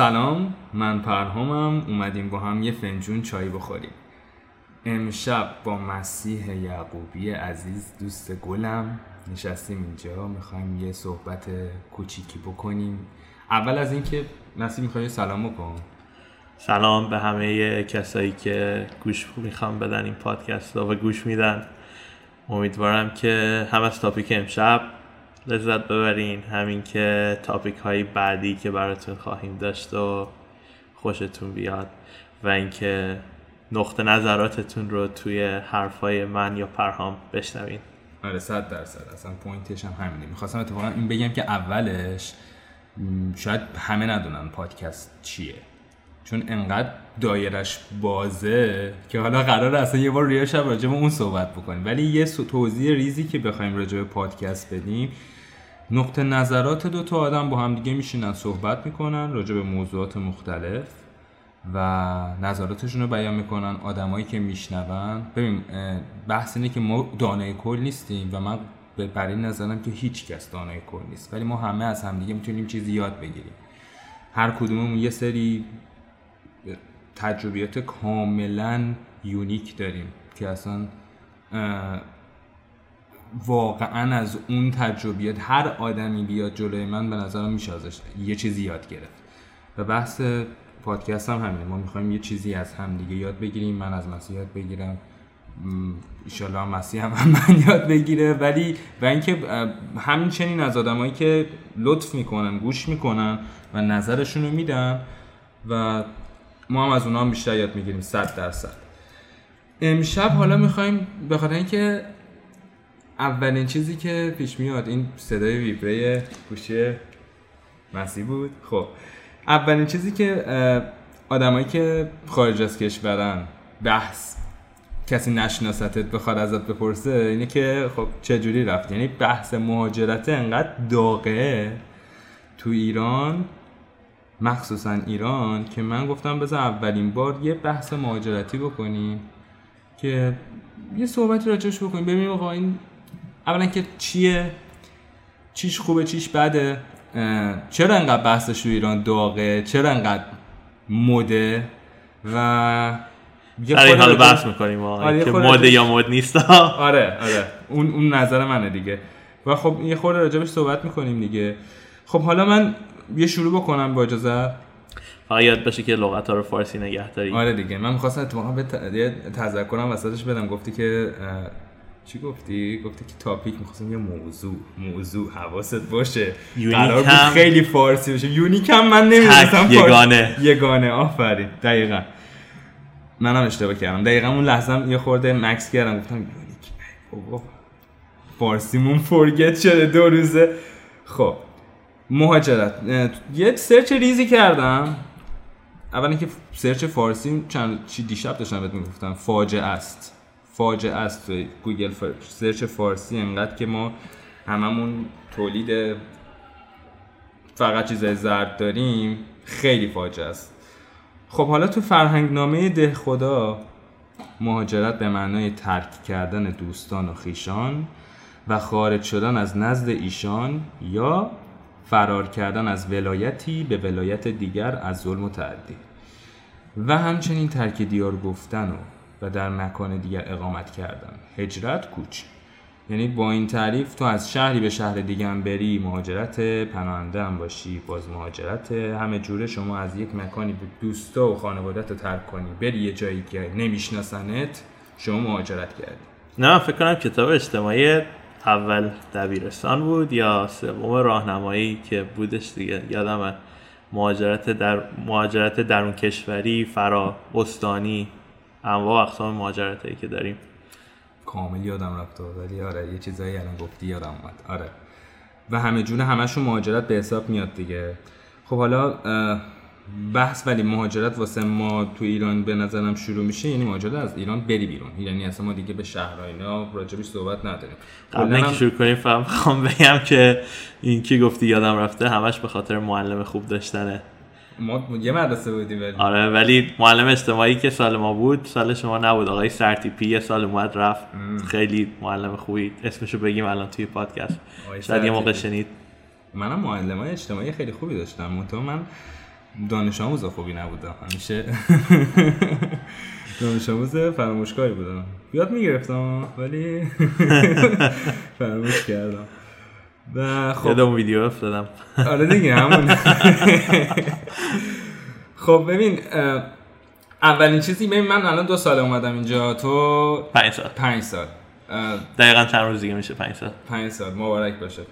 سلام من پرهامم. اومدیم با هم یه فنجون چای بخوریم. امشب با مسیح یعقوبی عزیز دوست گلم. نشستیم اینجا می‌خوایم یه صحبت کوچیکی بکنیم. اول از اینکه مسیح می‌خوای سلام بکن. سلام به همه کسایی که گوش می‌خوام بدن این پادکست و گوش میدن. امیدوارم که هم از تاپیک امشب لذت ببرین. همین که تاپیک های بعدی که براتون خواهیم داشت و خوشتون بیاد. و اینکه نقطه نظراتتون رو توی حرفای من یا پرهام بشنوین. آره صد درصد. اصلا پوینتش هم همینه. می‌خواستم اتفاقا این بگم که اولش شاید همه ندونن پادکست چیه. چون انقدر دایرش بازه که حالا قرار اصلا یه بار ریاش شب راجع به اون صحبت بکنیم. ولی یه توضیح ریزی که بخوایم راجع به پادکست بدیم نقطه نظرات دو تا آدم با هم دیگه میشینن صحبت می‌کنن راجع به موضوعات مختلف و نظراتشون رو بیان می‌کنن آدمایی که میشنون. ببین بحث اینه که ما دانه کل نیستیم و من بر این نظرم که هیچ کس دانه کل نیست. ولی ما همه از همدیگه می‌تونیم چیزی یاد بگیریم. هر کدوممون یه سری تجربیات کاملا یونیک داریم که اصلا واقعا از اون تجربیات هر آدمی بیاد جلوی من به نظرم میشه ازش یه چیزی یاد گرفت. و بحث پادکست هم همینه. ما می‌خوایم یه چیزی از هم دیگه یاد بگیریم. من از مسیح یاد بگیرم. ایشالله مسیح هم, هم من یاد بگیره. ولی و اینکه همچنین از آدمایی که لطف می‌کنن گوش می‌کنن و نظرشون رو میدن و ما هم از اونا هم بیشتر یاد می‌گیریم صد درصد. امشب حالا می‌خوایم به خاطر اینکه اولین چیزی که پیش میاد این صدای ویبره گوشی مسی بود. خب اولین چیزی که آدمایی که خارج از کشورن بحث کسی نشناستت بخواد ازت بپرسه اینه که خب چه جوری رفت؟ یعنی بحث مهاجرت انقدر داغه تو ایران مخصوصا ایران که من گفتم بذار اولین بار یه بحث مهاجرتی بکنیم که یه صحبتی راجعش بکنیم. ببینیم آقا این اولا که چیه؟ چیش خوبه چیش بده؟ چرا انقدر بحثش تو ایران داغه؟ چرا انقدر مده؟ و یه این حال بحث می‌کنیم آره که مده یا مد نیست. آره آره. اون اون نظر منه دیگه. و خب یه خورده راجبش صحبت می‌کنیم دیگه. خب حالا من یه شروع بکنم با اجازه. فقط یاد باشه که لغت ها رو فارسی نگه داری. آره دیگه. من می‌خواستم اتفاقا یه تذکرم وسطش بدم. گفتی که چی گفتی؟ گفتی که topic می‌خواستم یه موضوع موضوع حواست باشه. قرار بود خیلی فارسی باشه unique هم من نمی‌دونستم یگانه. یگانه. آفرین. دقیقا. منم اشتباه کردم. دقیقا اون لحظه یه خورده مکث کردم. گفتم unique. فارسیمون forget شده دو روزه. خب. مهاجرت. یه search ریزی کردم. اولا که search فارسی چند چی دیشب داشتم بهت می‌گفتم. فاجعه است. فاجعه است. توی گوگل search فارسی انقدر که ما هممون تولید فقط چیزای زرد داریم خیلی فاجعه است. خب حالا تو فرهنگ نامه دهخدا مهاجرت به معنای ترک کردن دوستان و خویشان و خارج شدن از نزد ایشان یا فرار کردن از ولایتی به ولایت دیگر از ظلم و تعدی. و همچنین ترک دیار گفتن و و در مکان دیگر اقامت کردن. هجرت کوچ یعنی با این تعریف تو از شهری به شهر دیگه بری مهاجرت پناهنده هم باشی باز مهاجرت همه جوره. شما از یک مکانی به دوستا و خانوادت رو ترک کنی. بری یه جایی که نمیشناسنت شما مهاجرت کردی. نه فکر کنم کتاب اجتماعی اول دبیرستان بود یا سوم راهنمایی که بودش دیگه؟ یادم مهاجرت در مهاجرت درون کشوری فرا استانی انواع اقسام مهاجرت که داریم. کامل یادم رفت ولی آره یه چیزایی الان گفتی یادم اومد. آره. و همه جون همشون مهاجرت به حساب میاد دیگه. خب حالا بحث ولی مهاجرت واسه ما تو ایران به نظرم شروع میشه یعنی مهاجرت از ایران بری بیرون. یعنی اصلا ما دیگه به شهر اینا راجبش صحبت نداریم. قبل اینکه شروع کنیم فهم بگم که این کی گفتی یادم رفته همش به خاطر معلم خوب داشتنه. ما یه مدرسه بودیم ولی آره ولی معلم اجتماعی که سال ما بود سال شما نبود. آقای سرتیپی یه سال اومد رفت. خیلی معلم خوبی. اسمشو بگیم الان توی پادکست. شاید یه موقع شنید. منم معلم های اجتماعی خیلی خوبی داشتم. منتها من دانش آموز خوبی نبودم همیشه دانش آموز فراموشکاری بودم. یاد می‌گرفتم ولی فراموش کردم. و خب یادم ویدیو افتادم. آره دیگه همون. خب ببین اولین چیزی ببین من الان دو سال اومدم اینجا. تو پنج سال. پنج سال. دقیقا چند روز دیگه میشه پنج سال. پنج سال. مبارک باشه.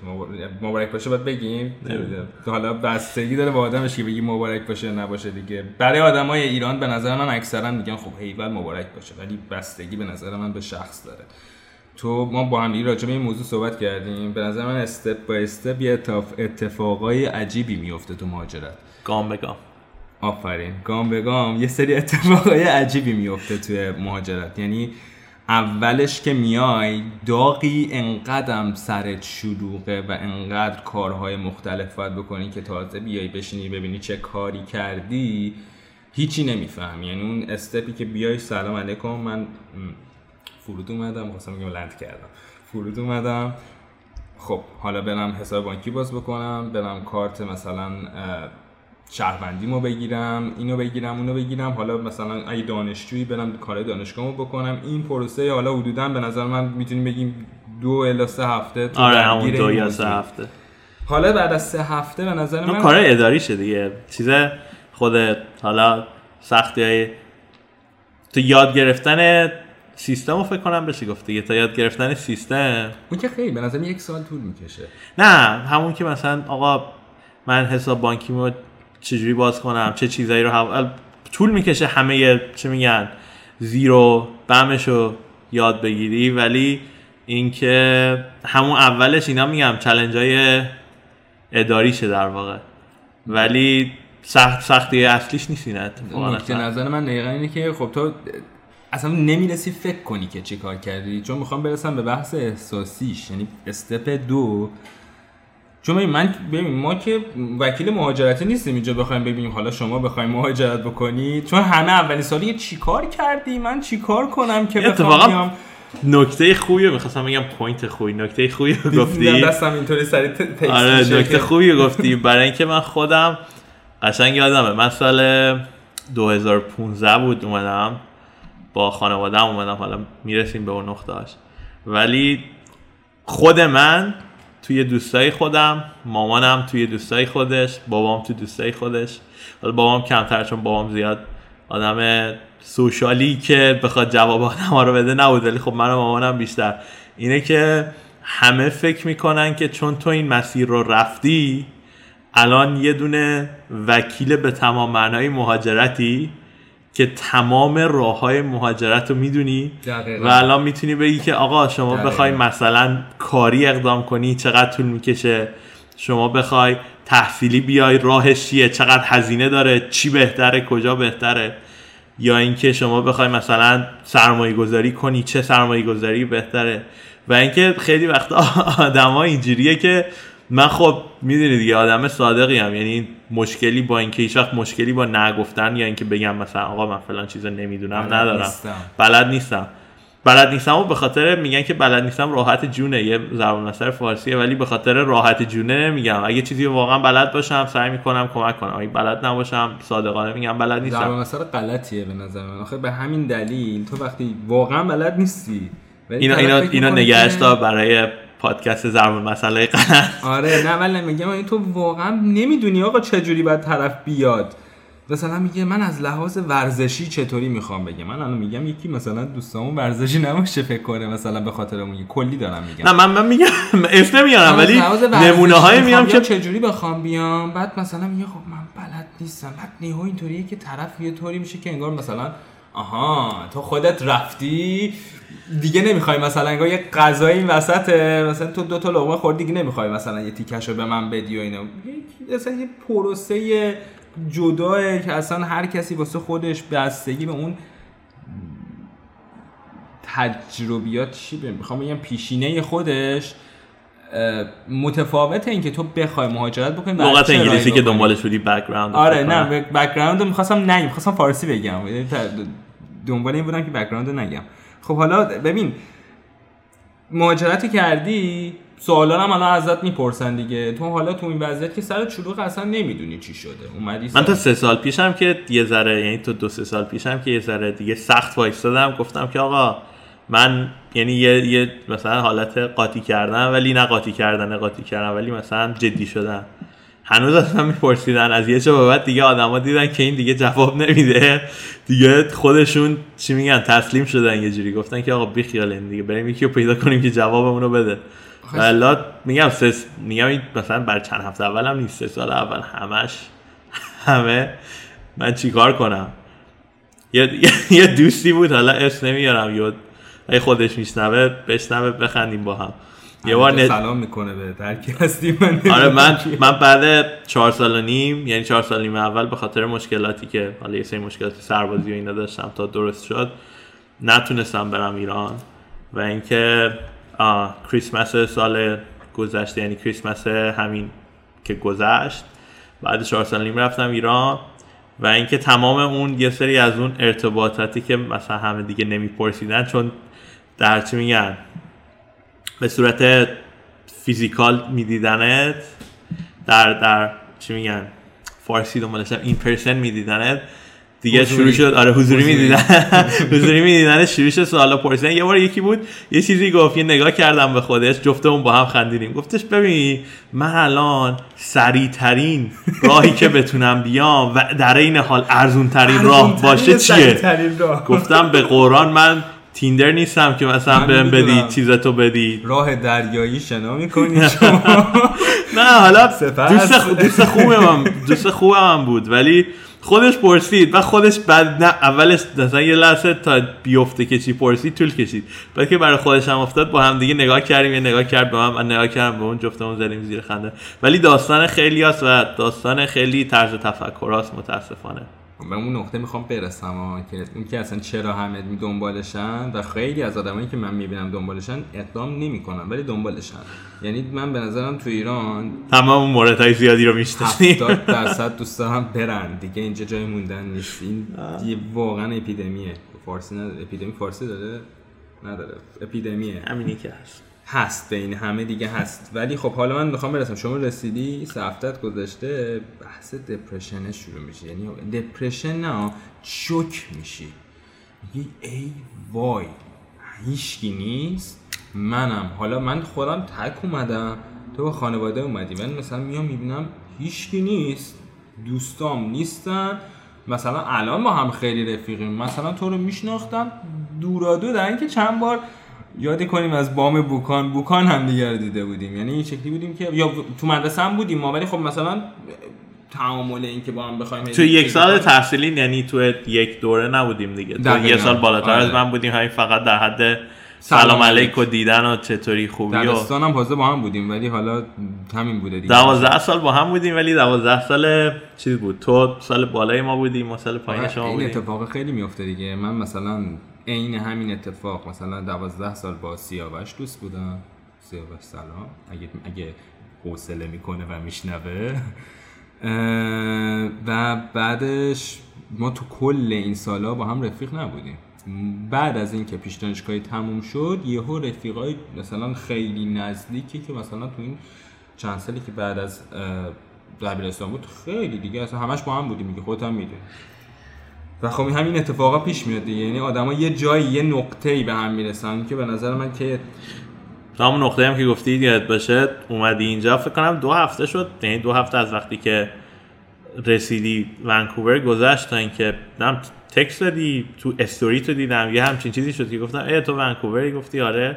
مبارک, باشه باید بگیم. حالا بستگی داره با آدمش که بگی مبارک باشه نباشه دیگه. برای آدمای ایران به نظر من اکثرا میگن خب هیول مبارک باشه ولی بستگی به نظر من به شخص داره. تو ما با هم راجع به این موضوع صحبت کردیم. به نظر من استپ با استپ یه اتف- اتفاقای عجیبی میفته تو مهاجرت. گام به گام. آفرین. گام به گام یه سری اتفاقای عجیبی میفته توی مهاجرت. یعنی اولش که میای داغی انقدرم سرت شلوغه و انقدر کارهای مختلف باید بکنی که تازه بیای بشینی ببینی چه کاری کردی هیچی نمی‌فهمی. یعنی اون استپی که بیای سلام علیکم من فرود اومدم خواستم بگم لند کردم. فرود اومدم. خب حالا برم حساب بانکی باز بکنم برم کارت مثلا شهروندیمو بگیرم اینو بگیرم اونو بگیرم. حالا مثلا اگه دانشجویی برم کارهای دانشگاهمو بکنم. این پروسه حالا حدودا به نظر من می‌تونیم بگیم دو الی سه هفته تو آره همون دو یا. سه هفته. حالا بعد از سه هفته به نظر من کار اداری شده دیگه. چیز خود حالا سختی های تو یاد گرفتن سیستم رو فکر کنم بشه گفت دیگه. تا یاد گرفتن سیستم. اون که خیلی به نظر یک سال طول می‌کشه. نه همون که مثلا آقا من حساب بانکیمو چجوری باز کنم چه چیزایی رو هم... طول می‌کشه همه چه میگن زیرو بمش رو یاد بگیری. ولی اینکه همون اولش اینا میگم چلنج های اداریشه در واقع. ولی سخت سختی اصلیش نیست اتفاقا نکته. نظر من دقیقا اینه که خب تو اصلا نمی‌رسی فکر کنی که چی کار کردی. چون می‌خوام برسم به بحث احساسیش. یعنی استپ دو چون من ببین ما که وکیل مهاجرتی نیستیم اینجا بخوایم ببینیم حالا شما بخوایم مهاجرت بکنی چون همه اولین سالی چیکار کردی؟ من چیکار کنم که بخوام نکته خوبی می‌خواستم بگم پوینت خوبی. نکته خوبی گفتی؟ دستم اینطوری سری آره نکته خوبی گفتی. برای اینکه من خودم قشنگ یادمه. من سال 2015 بود اومدم. با خانوادم اومدم. حالا می‌رسیم به اون نقطهاش. ولی خود من توی دوستای خودم مامانم توی دوستای خودش بابام توی دوستای خودش. حالا بابام کمتر چون بابام زیاد آدم سوشالی که بخواد جواب آدم ها رو بده نبود ولی خب من و مامانم بیشتر. اینه که همه فکر می‌کنن که چون تو این مسیر رو رفتی الان یه دونه وکیل به تمام معنای مهاجرتی که تمام راه های مهاجرت رو می‌دونی. و الان می‌تونی بگی که آقا شما. بخوای مثلا کاری اقدام کنی چقدر طول می‌کشه شما بخوای تحصیلی بیای راهش چیه چقدر هزینه داره چی بهتره کجا بهتره یا اینکه شما بخوای مثلا سرمایه گذاری کنی چه سرمایه گذاری بهتره و اینکه خیلی وقت آدما اینجوریه که من خب می‌دونی دیگه آدم صادقی هم یعنی مشکلی با اینکه هیچ وقت مشکلی با نگفتن یا اینکه بگم مثلا آقا من فلان چیزو نمی‌دونم بلد ندارم. نیستم. بلد نیستم. بلد نیستم و به خاطر میگن که بلد نیستم راحت جونه. یه زبان مثل فارسیه ولی به خاطر راحت جونه نمیگم اگه چیزی واقعا بلد باشم سعی می‌کنم کمک کنم. اگه بلد نباشم صادقانه میگم بلد نیستم. ضرب مثال غلطیه به نظر من. آخه به همین دلیل تو وقتی واقعا بلد نیستی. اینا اینا اینا نگهش برای پادکست ضرب مسئله غلط آره نه ولی میگم این تو واقعا نمی‌دونی آقا چجوری باید طرف بیاد. مثلا میگه من از لحاظ ورزشی چطوری می‌خوام بگم؟ من الان میگم یکی مثلا دوستامون ورزشی نباشه فکر کنه مثلا به خاطر اون کلی دارم میگم. نه من من میگم اسم نمیارم ولی نمونه می‌خوام میام که چجوری بخوام بیام؟ بعد مثلا میگه خب من بلد نیستم. بعد نیهو اینطوریه که طرف یه طوری میشه که انگار مثلا آها تو خودت رفتی؟ دیگه نمی‌خوای مثلا انگار یه غذایی وسطه مثلا تو دو تا لقمه خوردی دیگه نمی‌خوای مثلا یه تیکش رو به من بدی و اینا. مثلا یه پروسه جداه که اصلا هر کسی واسه خودش بستگی به اون تجربیات چی می‌خوام بگم پیشینه خودش متفاوته اینکه تو بخوای مهاجرت بکنی لغت انگلیسی که. دنبالش بودی بک‌گراند آره نه بک‌گراند می‌خواستم نگم می‌خواستم فارسی بگم. دنبال این بودم که بک‌گراند رو نگم. خب حالا ببین مهاجرتی کردی سوالا هم الان ازت می‌پرسن دیگه. تو حالا تو این وضعیت که سر شلوغ اصلا نمی‌دونی چی شده. اومدی من تا سه سال پیشم که یه ذره یعنی تو دو سه سال پیشم که یه ذره دیگه سخت وایستادم گفتم که آقا من یعنی یه, یه مثلا حالت قاطی کردن ولی نه قاطی کردن قاطی کردن ولی مثلا جدی شدن هنوز اصلا میپرسیدن. از یه جا بعد دیگه آدما دیدن که این دیگه جواب نمیده. دیگه خودشون چی میگن تسلیم شدن یه جوری. گفتن که آقا بی خیال این دیگه بریم یکی رو پیدا کنیم که جوابمون رو بده. والا میگم سس میگم مثلا بر چند هفته اولم نیست. سه سال اول همش همه. من چیکار کنم؟ یه, یه دوستی بود حالا اسم نمیارم. یاد خودش میشنوه بشنوه بخندیم با هم. یه بار نت... سلام می‌کنه به درکی هستی من آره من من بعد چهار سال و نیم یعنی چهار سال نیم اول به خاطر مشکلاتی که حالا یه سری مشکلات سربازی و اینا داشتم تا درست شد نتونستم برم ایران و اینکه کریسمس سال گذشته یعنی کریسمس همین که گذشت بعد چهار سال نیم رفتم ایران و اینکه تمام اون یه سری از اون ارتباطاتی که مثلا همه دیگه نمیپرسیدن چون در چی میگن؟ به صورت فیزیکال میدیدنت در در چی میگن؟ فارسی دنبالشم این پرسن میدیدنت. دیگه شروع شد. آره حضوری می‌دیدن. حضوری می‌دیدن شروع شد سوالا پرسیدن. یه بار یکی بود یه چیزی گفت یه نگاه کردم به خودش جفتمون با هم خندیدیم. گفتش ببین من الان سریع ترین راهی که بتونم بیام و در این حال ارزون ترین راه باشه چیه؟ گفتم به قرآن من تیندر نیستم که مثلا بهم بدی چیزتو بدی. راه دریایی شنا می‌کنی نه حالا دوست دوست خوبم دوست خوبم بود ولی خودش پرسید و خودش بعد نه اولش مثلا یه لحظه تا بیفته که چی پرسید طول کشید. بعد که برای خودش هم افتاد با هم دیگه نگاه کردیم یه نگاه کرد به من من نگاه کردم به اون جفتمون زدیم زیر خنده. ولی داستان خیلی هست و داستان خیلی طرز تفکر هست متاسفانه. به اون نقطه می‌خوام برسم که اون که اصلا چرا همه می دنبالشن و خیلی از آدمایی که من می‌بینم دنبالشن اقدام نمی‌کنن ولی دنبالشن. یعنی من به نظرم تو ایران تمام موردهای زیادی رو می‌شناسیم. 70 درصد دوست دارم برن. دیگه اینجا جای موندن نیست. این یه واقعا اپیدمیه. فارسی نداره. اپیدمی فارسی داره؟ نداره. اپیدمیه. همینی که هست. هست بین همه دیگه هست. ولی خب حالا من می‌خوام برسم. شما رسیدی؟ سفتت گذاشته بحث دپرشن شروع میشه. یعنی دپرشن نه شک میشی. میگی ای وای هیچکی نیست. منم. حالا من خودم تک اومدم. تو با خانواده اومدی. من مثلا میام می‌بینم هیچکی نیست. دوستام نیستن. مثلا الان ما هم خیلی رفیقیم. مثلا تو رو میشناختم دورا دو در اینکه چند بار یادی کنیم از بام بوکان بوکان هم دیگر دیده بودیم. یعنی این شکلی بودیم که یا تو مدرسه هم بودیم ما ولی خب مثلا تعامل این که با هم بخوایم تو یک سال تحصیلی یعنی تو یک دوره نبودیم دیگه. تو یه سال بالاتر آره. از من بودیم همین فقط در حد سلام علیک و دیدن و چطوری خوبی و دبستان هم با هم بودیم ولی حالا همین بوده دیگه. دوازده سال با هم بودیم ولی دوازده سال چیز بود. تو سال بالای ما بودیم ما سال پایین آره، شما بودیم. این اتفاق خیلی میفته دیگه. من مثلا عین همین اتفاق مثلا دوازده سال با سیاوش دوست بودم. سیاوش سلام. اگه اگه حوصله می‌کنه و میشنوه. و بعدش ما تو کل این سالا با هم رفیق نبودیم. بعد از اینکه پیش دانشگاهی تموم شد یهو رفیقای مثلا خیلی نزدیکی که مثلا تو این چند سالی که بعد از دبیرستان بود خیلی دیگه اصلا همش با هم بودیم که خودت هم می‌دونی. و خب همین اتفاقا پیش میاد دیگه. یعنی آدما یه جایی یه نقطه‌ای به هم می‌رسن که به نظر من که تا همون نقطه هم که گفتی یاد باشه اومدی اینجا. فکر کنم دو هفته شد یعنی دو هفته از وقتی که رسیدی ونکوور گذشت تا اینکه نم تکست دادی تو استوری تو دیدم یه همچین چیزی شد که گفتم ای تو ونکووری گفتی؟ آره.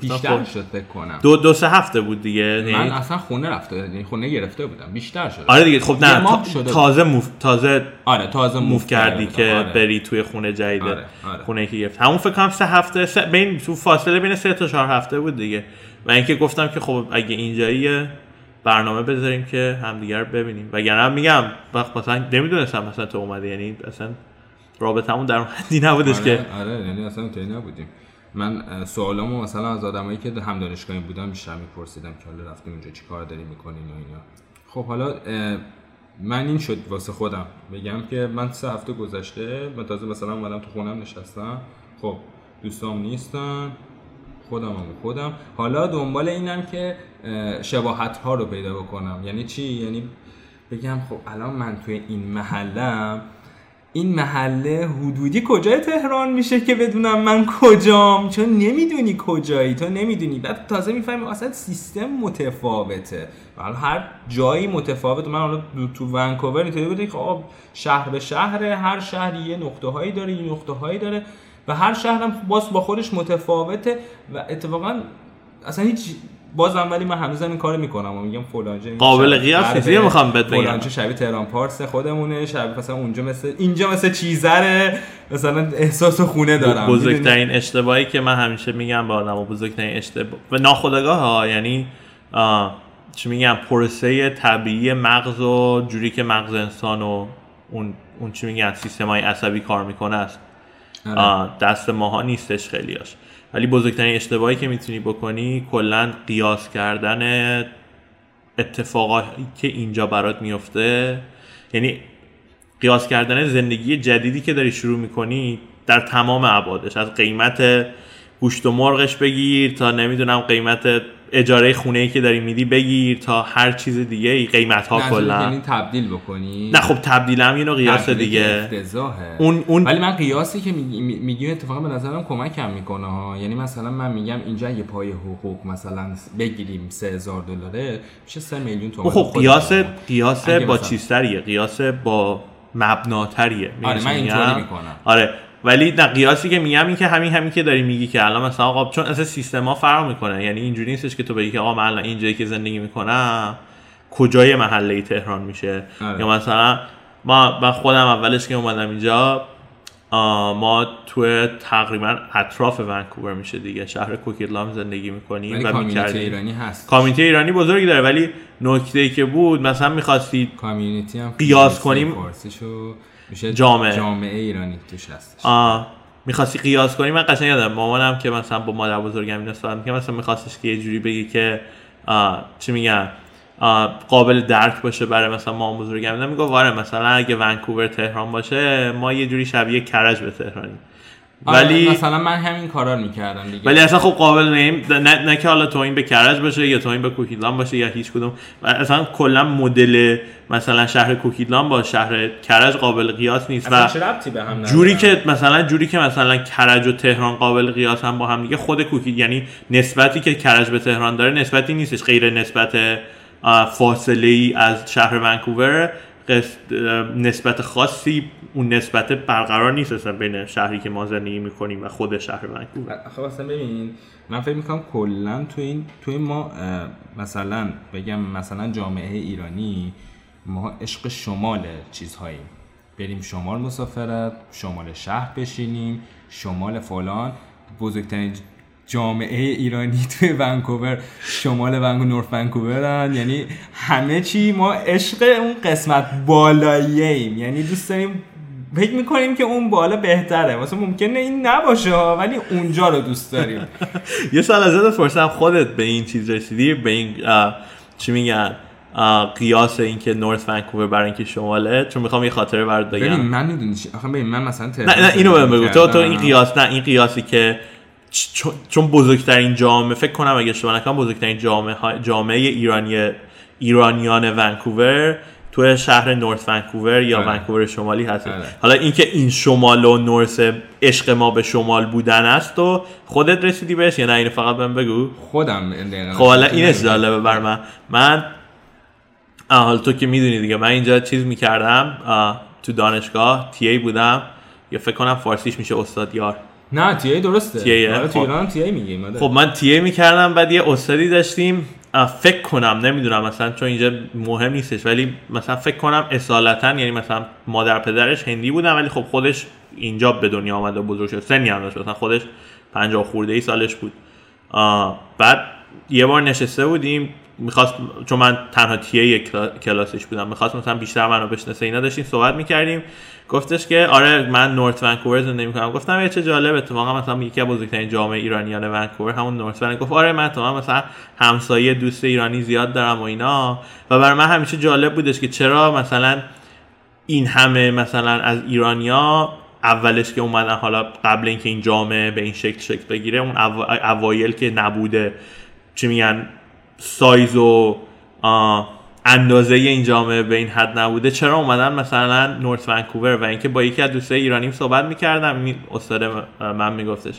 بیشتر خب شد فکر کنم. دو دو سه هفته بود دیگه من یعنی اصلا خونه رفته یعنی خونه گرفته بودم. بیشتر شد آره دیگه خب نه تا... تازه موف تازه آره تازه موف کردی که آره. بری توی خونه جدید آره. آره. خونه که گرفت همون فکر کنم سه هفته سه... بین تو فاصله بین سه تا چهار هفته بود دیگه. و اینکه گفتم که خب اگه اینجاییه برنامه بذاریم که همدیگر ببینیم. وگرنه میگم وقت مثلا نمی‌دونستم مثلا تو اومدی. یعنی اصلا رابطمون در حدی نبودش آره، که آره یعنی اصلا تو نبودیم. من سوالامو مثلا از آدمایی که هم دانشگاهی بودن بیشتر میپرسیدم که حالا رفتیم اونجا چی کار داری می‌کنین و اینا. خب حالا من این شد واسه خودم. بگم که من سه هفته گذشته من تازه مثلا اومدم تو خونم نشستم. خب دوستام نیستن. خودم هم خودم. حالا دنبال اینم که شباهت ها رو پیدا بکنم. یعنی چی؟ یعنی بگم خب الان من توی این محلم این محله حدودی کجای تهران میشه که بدونم من کجام؟ چون نمی‌دونی کجایی. تو نمی‌دونی. بعد تازه می‌فهمی اصلا سیستم متفاوته. حالا هر جایی متفاوت من حالا تو ونکوور اینطوری بوده که خب شهر به شهر هر شهری یه نقطه هایی داره یه نقطه هایی داره و هر شهرم باز با خودش متفاوته و اتفاقا اصلا هیچ بازم ولی من هنوزم این کارو می‌کنم و میگم فلانجه قابل قیاس نیست. می‌خوام بهت بگم. فلانجه شبیه تهران پارس خودمونه شبیه مثلا اونجا مثل اینجا مثل چیزره. مثلا احساس خونه دارم. بزرگترین اشتباهی که من همیشه میگم با آدم بزرگترین اشتباه و ناخودآگاه ها یعنی چی میگم پروسه طبیعی مغز و جوری که مغز انسان و اون اون چی میگن سیستم های عصبی کار می‌کنه است. آره. دست ماها نیستش خیلیاش ولی بزرگترین اشتباهی که می‌تونی بکنی کلا قیاس کردن اتفاقاتی که اینجا برات میفته یعنی قیاس کردن زندگی جدیدی که داری شروع می‌کنی در تمام ابعادش از قیمت گوشت و مرغش بگیر تا نمی‌دونم قیمت اجاره خونه ای که داری میدی بگیر تا هر چیز دیگه ای قیمت ها کلا. یعنی تبدیل بکنی؟ نه خب تبدیل هم یه قیاس دیگه. اون اون ولی من قیاسی که میگی اتفاقا به نظرم کمکم می‌کنه ها. یعنی مثلا من میگم اینجا یه پای حقوق مثلا بگیریم 3000 دلاره میشه 3 میلیون تومان خب قیاس قیاس با چیزتریه قیاس با مبناتریه. آره من اینطوری می‌کنم. آره ولی نه قیاسی که میگم این که همین همین که داری میگی که الان مثلا آقا چون اصلا سیستما فرق می‌کنه. یعنی اینجوری نیستش که تو بگی که آقا من الان اینجایی که زندگی می‌کنم کجای محله تهران میشه؟ آره. یا مثلا ما من خودم اولش که اومدم اینجا ما تو تقریبا اطراف ونکوور میشه دیگه. شهر کوکیدلام زندگی می‌کنیم و کامیونیتی ایرانی هست. کامیونیتی ایرانی بزرگی داره ولی نکته ای که بود مثلا می‌خواستید کامیونیتی هم قیاس کنیم میشه جامعه. جامعه ایرانی توش هستش. آه. می‌خواستی قیاس کنی؟ من قشنگ یادم مامانم که مثلا با مادر بزرگم اینو صحبت که مثلا میخواستش که یه جوری بگی که چی میگن؟ قابل درک باشه برای مثلا مامان بزرگم. میگه واره مثلا اگه ونکوور تهران باشه ما یه جوری شبیه کرج به تهرانی آره، ولی مثلا من همین کارا رو می‌کردم دیگه. ولی اصلا خب قابل نیم. نه, نه که حالا تو این به کرج باشه یا تو این به کوکیدلان باشه یا هیچ کدوم. اصلا کلا مدل مثلا شهر کوکیدلان با شهر کرج قابل قیاس نیست و به هم جوری که مثلا جوری که مثلا کرج و تهران قابل قیاس هم با هم دیگه خود کوکی یعنی نسبتی که کرج به تهران داره نسبتی نیستش. غیر نسبت فاصله ای از شهر ونکوور نسبت خاصی اون نسبت برقرار نیست اصلا بین شهری که ما زندگی می‌کنیم و خود شهر ونکوور خب اصلا ببین من فکر می‌کنم کلا تو این تو ما مثلا بگم مثلا جامعه ایرانی ما عشق شمال چیزهایی بریم شمال مسافرت شمال شهر بشینیم شمال فلان. بزرگترین جامعه ایرانی توی ونکوور شمال ونکوور نورث ونکوورن. یعنی همه چی ما عشق اون قسمت بالاییم یعنی دوست داریم فکر می‌کنیم که اون بالا بهتره. واسه ممکنه این نباشه ولی اونجا رو دوست داریم. یه سال از فرصت خودت به این چیز رسیدی؟ به این چی میگن؟ قیاس اینکه نورث ونکوور برای اینکه شماله؟ چون می‌خوام یه خاطره برات بگم. ببین من می‌دونی آخه ببین من مثلا نه نه اینو بگو. تو تو این قیاس نه این قیاسی که چون بزرگترین جامعه فکر کنم اگه اشتباه نکنم بزرگترین جامعه جامعه ایرانی ایرانیان ونکوور تو شهر نورث ونکوور یا آره. ونکوور شمالی هست. آره. حالا اینکه این شمال و نورث عشق ما به شمال بودن است و خودت رسیدی بهش یا نه؟ اینو فقط بهم بگو. خودم خب حالا این جالبه بر من. من حالا تو که می‌دونی دیگه من اینجا چیز می‌کردم. تو دانشگاه تی ای بودم. یا فکر کنم فارسیش میشه استاد یار. نه تی ای درسته. تی ای آره، تو خب. ایران تی ای میگیم خب من تی ای می‌کردم بعد یه استادی داشتیم. فکر کنم نمی‌دونم مثلا چون اینجا مهم نیستش ولی مثلا فکر کنم اصالتا یعنی مثلا مادر پدرش هندی بودن ولی خب خودش اینجا به دنیا آمده و بزرگ شد سنی هم داشت مثلا خودش 50 خورده ای سالش بود. بعد یه بار نشسته بودیم می‌خواست چون من تنها تیه کلاسش بودم می‌خواست مثلا بیشتر منو بشناسه اینا داشتیم صحبت می‌کردیم. گفتش که آره من نورت ونکوور زندگی می‌کنم. گفتم یه چه جالب اتفاقا مثلا یکی از بزرگترین جامعه ایرانیان ونکوور همون نورت ونکوور گفت آره من تو مثلا همسایه دوست ایرانی زیاد دارم و اینا. و برای من همیشه جالب بودش که چرا مثلا این همه مثلا از ایرانیا اولش که اومدن حالا قبل اینکه این جامعه به این شکل شکل بگیره اون او... اوایل که نبوده چی میگن؟ سایز و اندازه این جامعه به این حد نبوده. چرا اومدن مثلا نورت ونکوور و اینکه با یکی از دوستای ایرانیم صحبت می‌کردم؟ استاد من میگفتش.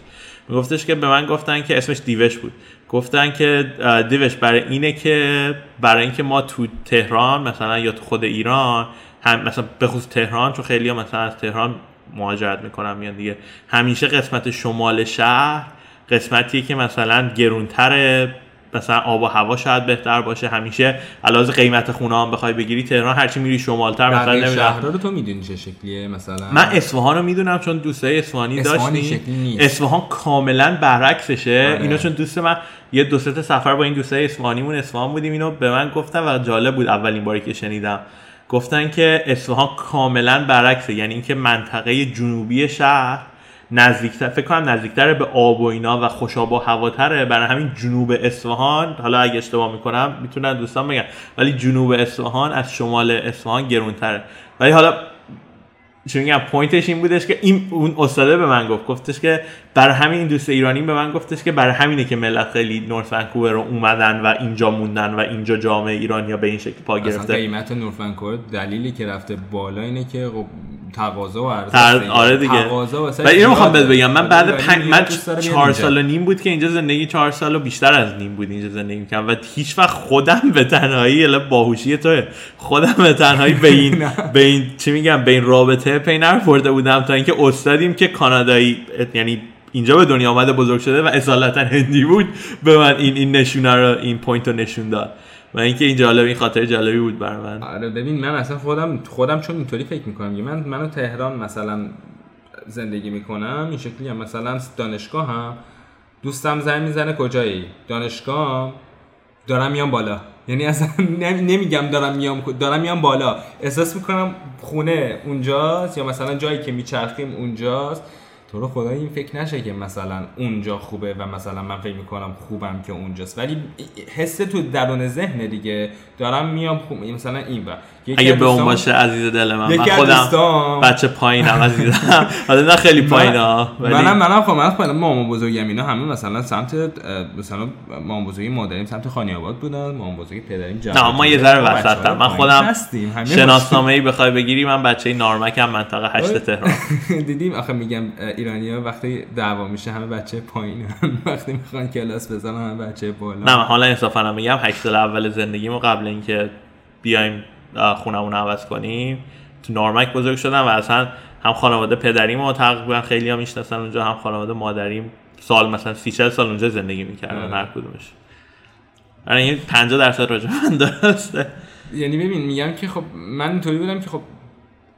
میگفتش که به من گفتن که اسمش دیوش بود. گفتن که دیوش برای اینه که برای اینکه ما تو تهران مثلا یا تو خود ایران هم مثلا به خصوص تهران چون خیلی مثلا از تهران مهاجرت می‌کنم میان دیگه. همیشه قسمت شمال شهر قسمتیه که مثلا گرونتره. مثلا آب و هوا شاید بهتر باشه. همیشه علاوه قیمت خونه هم بخوای بگیری تهران هرچی میری شمالتر مثلا نمی‌دونم. شهرها رو تو می‌دونی چه شکلیه مثلا؟ من اصفهان رو می‌دونم چون دوستای اصفهانی داشتیم. اصفهان کاملا برعکسشه. آره. اینا چون دوست من یه دو سه سفر با این دوستای اصفهانیمون اصفهان بودیم اینو به من گفتن و جالب بود اولین باری که شنیدم. گفتن که اصفهان کاملا برعکسه یعنی اینکه منطقه جنوبی شهر نزدیکتر فکر کنم نزدیکتر به آب و اینا و خوشاب و هواتره. برای همین جنوب اصفهان حالا اگه اشتباه می‌کنم می‌تونن دوستان بگن. ولی جنوب اصفهان از شمال اصفهان گرونتره. ولی حالا چون میگم پوینتش این بودش که این اون استاده به من گفت گفتش که برای همین این دوست ایرانی به من گفتش که برای همینه که ملت خیلی نورت ونکوور رو اومدن و اینجا موندن و اینجا جامعه ایرانی به این شکل پا گرفته. قیمت نورت ونکوور دلیلی که رفته بالا اینه که خب تقاضا و عرضه آره دیگه. و اینو می‌خوام بهت بگم من بعد پنج من چهار سال و نیم بود که اینجا زندگی چهار سال و بیشتر از نیم بود اینجا زندگی می‌کنم و هیچ وقت خودم به تنهایی الا باهوشی توه خودم به تنهایی به این به این چی میگم؟ به این رابطه پی نرفورده بودم تا اینکه استادیم که کانادایی یعنی اینجا به دنیا آمده بزرگ شده و اصالتا هندی بود به من این این نشونه رو این پوینت رو نشون داد. و اینکه این جالب این خاطر جالبی بود برای من. آره ببین من اصلا خودم خودم چون اینطوری فکر می‌کنم من منو تهران مثلا زندگی می‌کنم این شکلی هم. مثلا دانشگاه هم دوستم زنگ می‌زنه کجایی؟ دانشگاه دارم میام بالا. یعنی اصلا نمیگم دارم میام دارم میام بالا. احساس می‌کنم خونه اونجاست یا مثلا جایی که میچرخیم اونجاست. تو رو خدا این فکر نشه که مثلا اونجا خوبه و مثلا من فکر می‌کنم خوبم که اونجاست. ولی حس تو درون ذهن دیگه. دارم میام خوب مثلا این با اگه به اون باشه عزیز دل من من خودم بچه پایینم عزیزم. حالا نه خیلی پایین ها منم منم خب من خودم مامان بزرگم اینا همه مثلا سمت مثلا مامان بزرگی مادریم سمت خانی آباد بودن مامان بزرگی پدریم نه ما یه ذره وسطم من خودم شناسنامه ای بخوای بگیری من بچه نارمکم منطقه 8 تهران. دیدیم آخه میگم ایرانیا وقتی دعوا میشه همه بچه پایین وقتی می‌خوان کلاس بزنن همه بچه بالا. نه حالا انصافا میگم 8 سال اول زندگیمو قبل اینکه بیایم خونمون عوض کنیم تو نارمک بزرگ شدم و اصلا هم خانواده پدریم و تقریبا خیلی ها می‌شناسن اونجا هم خانواده مادریم سال مثلا سی سال اونجا زندگی می‌کردن هر کدومش. آره این 50 درصد راجع من درسته. یعنی ببین میگم که خب من اینطوری بودم که خب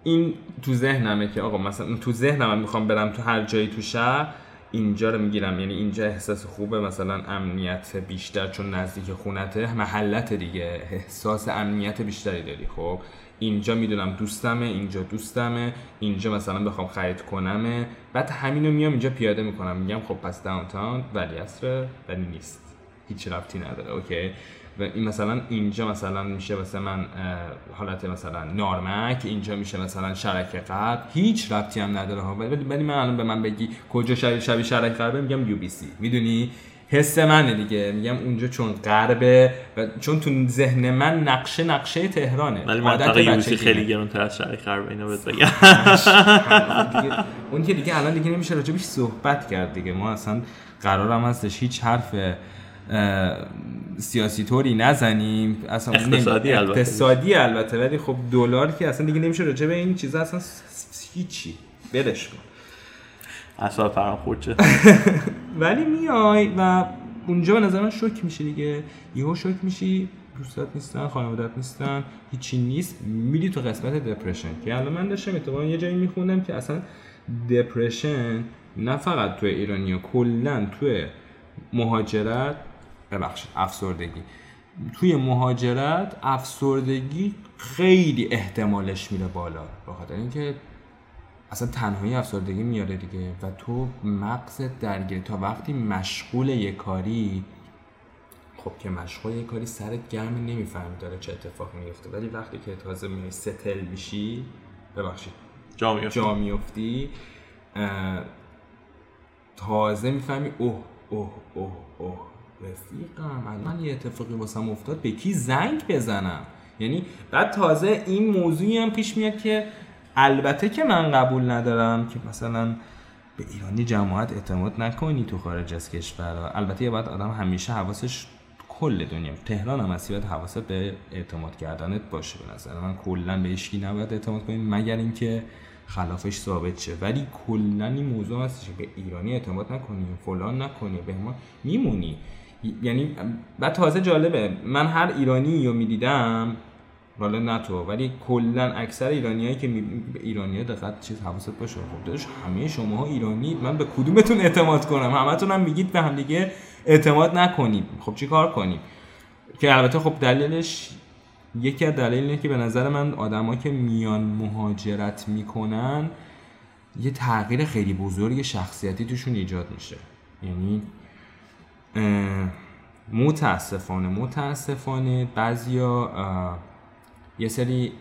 این تو ذهنمه که آقا مثلا تو ذهنم می‌خوام برم تو هر جایی تو شهر اینجا رو می‌گیرم. یعنی اینجا احساس خوبه. مثلا امنیت بیشتر چون نزدیک خونته. محلت دیگه. احساس امنیت بیشتری داری. خب اینجا می‌دونم دوستمه اینجا دوستمه اینجا مثلا بخوام خرید کنمه. بعد همینو میام اینجا پیاده می‌کنم. میگم خب پس داونتاون ولی اصره ولی نیست. هیچ رفتی نداره. اوکی؟ و این مثلا اینجا مثلا میشه واسه من حالت مثلا نارمک اینجا میشه مثلا شرک قبل هیچ ربطی هم نداره ها. ولی من الان به من بگی کجا شبیه شبیه شرک غربه میگم یو بی سی می‌دونی؟ حس منه دیگه. میگم اونجا چون غربه و چون تو ذهن من نقشه نقشه تهرانه. ولی منطقه خیلی گرونتر از شرک غربه اینو بهت بگم. اون که دیگه الان دیگه نمیشه راجبش صحبت کرد دیگه. ما اصلا قرارم هستش هیچ حرف سیاسی طوری نزنیم. اصلا اقتصادی البته. اقتصادی البته ولی خب دلار که اصلا دیگه نمیشه راجع به این چیزا اصلا هیچی. برش کن. اصلا فرام خورد. ولی میای و اونجا به نظر من شوک میشه دیگه. یهو شوک میشی دوستات نیستن خانوادت نیستن هیچی نیست. میری تو قسمت دپرشن که الان من داشتم اتفاقا یه جایی میخوندم که اصلا دپرشن نه فقط تو ایرانیا کلا تو مهاجرت ببخشید افسردگی. توی مهاجرت افسردگی خیلی احتمالش میره بالا بخاطر اینکه اصلا تنهایی افسردگی میاره دیگه و تو مغز درگیر تا وقتی مشغول یه کاری خب که مشغول یه کاری سرت گرم نمی‌فهمی داره چه اتفاق میفته ولی وقتی که تازه میای ستل میشی ببخشید جا میفتی, جا میفتی تازه می‌فهمی اوه اوه اوه اوه. رفیقم. الان یه اتفاقی واسم افتاد به کی زنگ بزنم؟ یعنی بعد تازه این موضوعی هم پیش میاد که البته که من قبول ندارم که مثلا به ایرانی جماعت اعتماد نکنی تو خارج از کشور. البته یه باید آدم همیشه حواسش کل دنیا تهران هم هستی باید حواست به اعتماد کردنت باشه به نظر من. کلا به هیچکی نباید اعتماد کنیم مگر اینکه خلافش ثابت شه. ولی کلا این موضوع هستش به ایرانی اعتماد نکنی فلان نکنی به ما میمونی. یعنی بعد تازه جالبه من هر ایرانی رو می‌دیدم حالا نه تو ولی کلا اکثر ایرانیایی که می... ایرانی دقت چیز حواست باشه. خب داداش همه شما ایرانی من به کدومتون اعتماد کنم؟ همتون هم میگید به هم دیگه اعتماد نکنید خب چی کار کنیم؟ که البته خب دلیلش یکی از دلیل اینه که به نظر من آدما که میان مهاجرت می‌کنن یه تغییر خیلی بزرگ شخصیتی توشون ایجاد میشه. یعنی متاسفانه متاسفانه بعضیا یه سری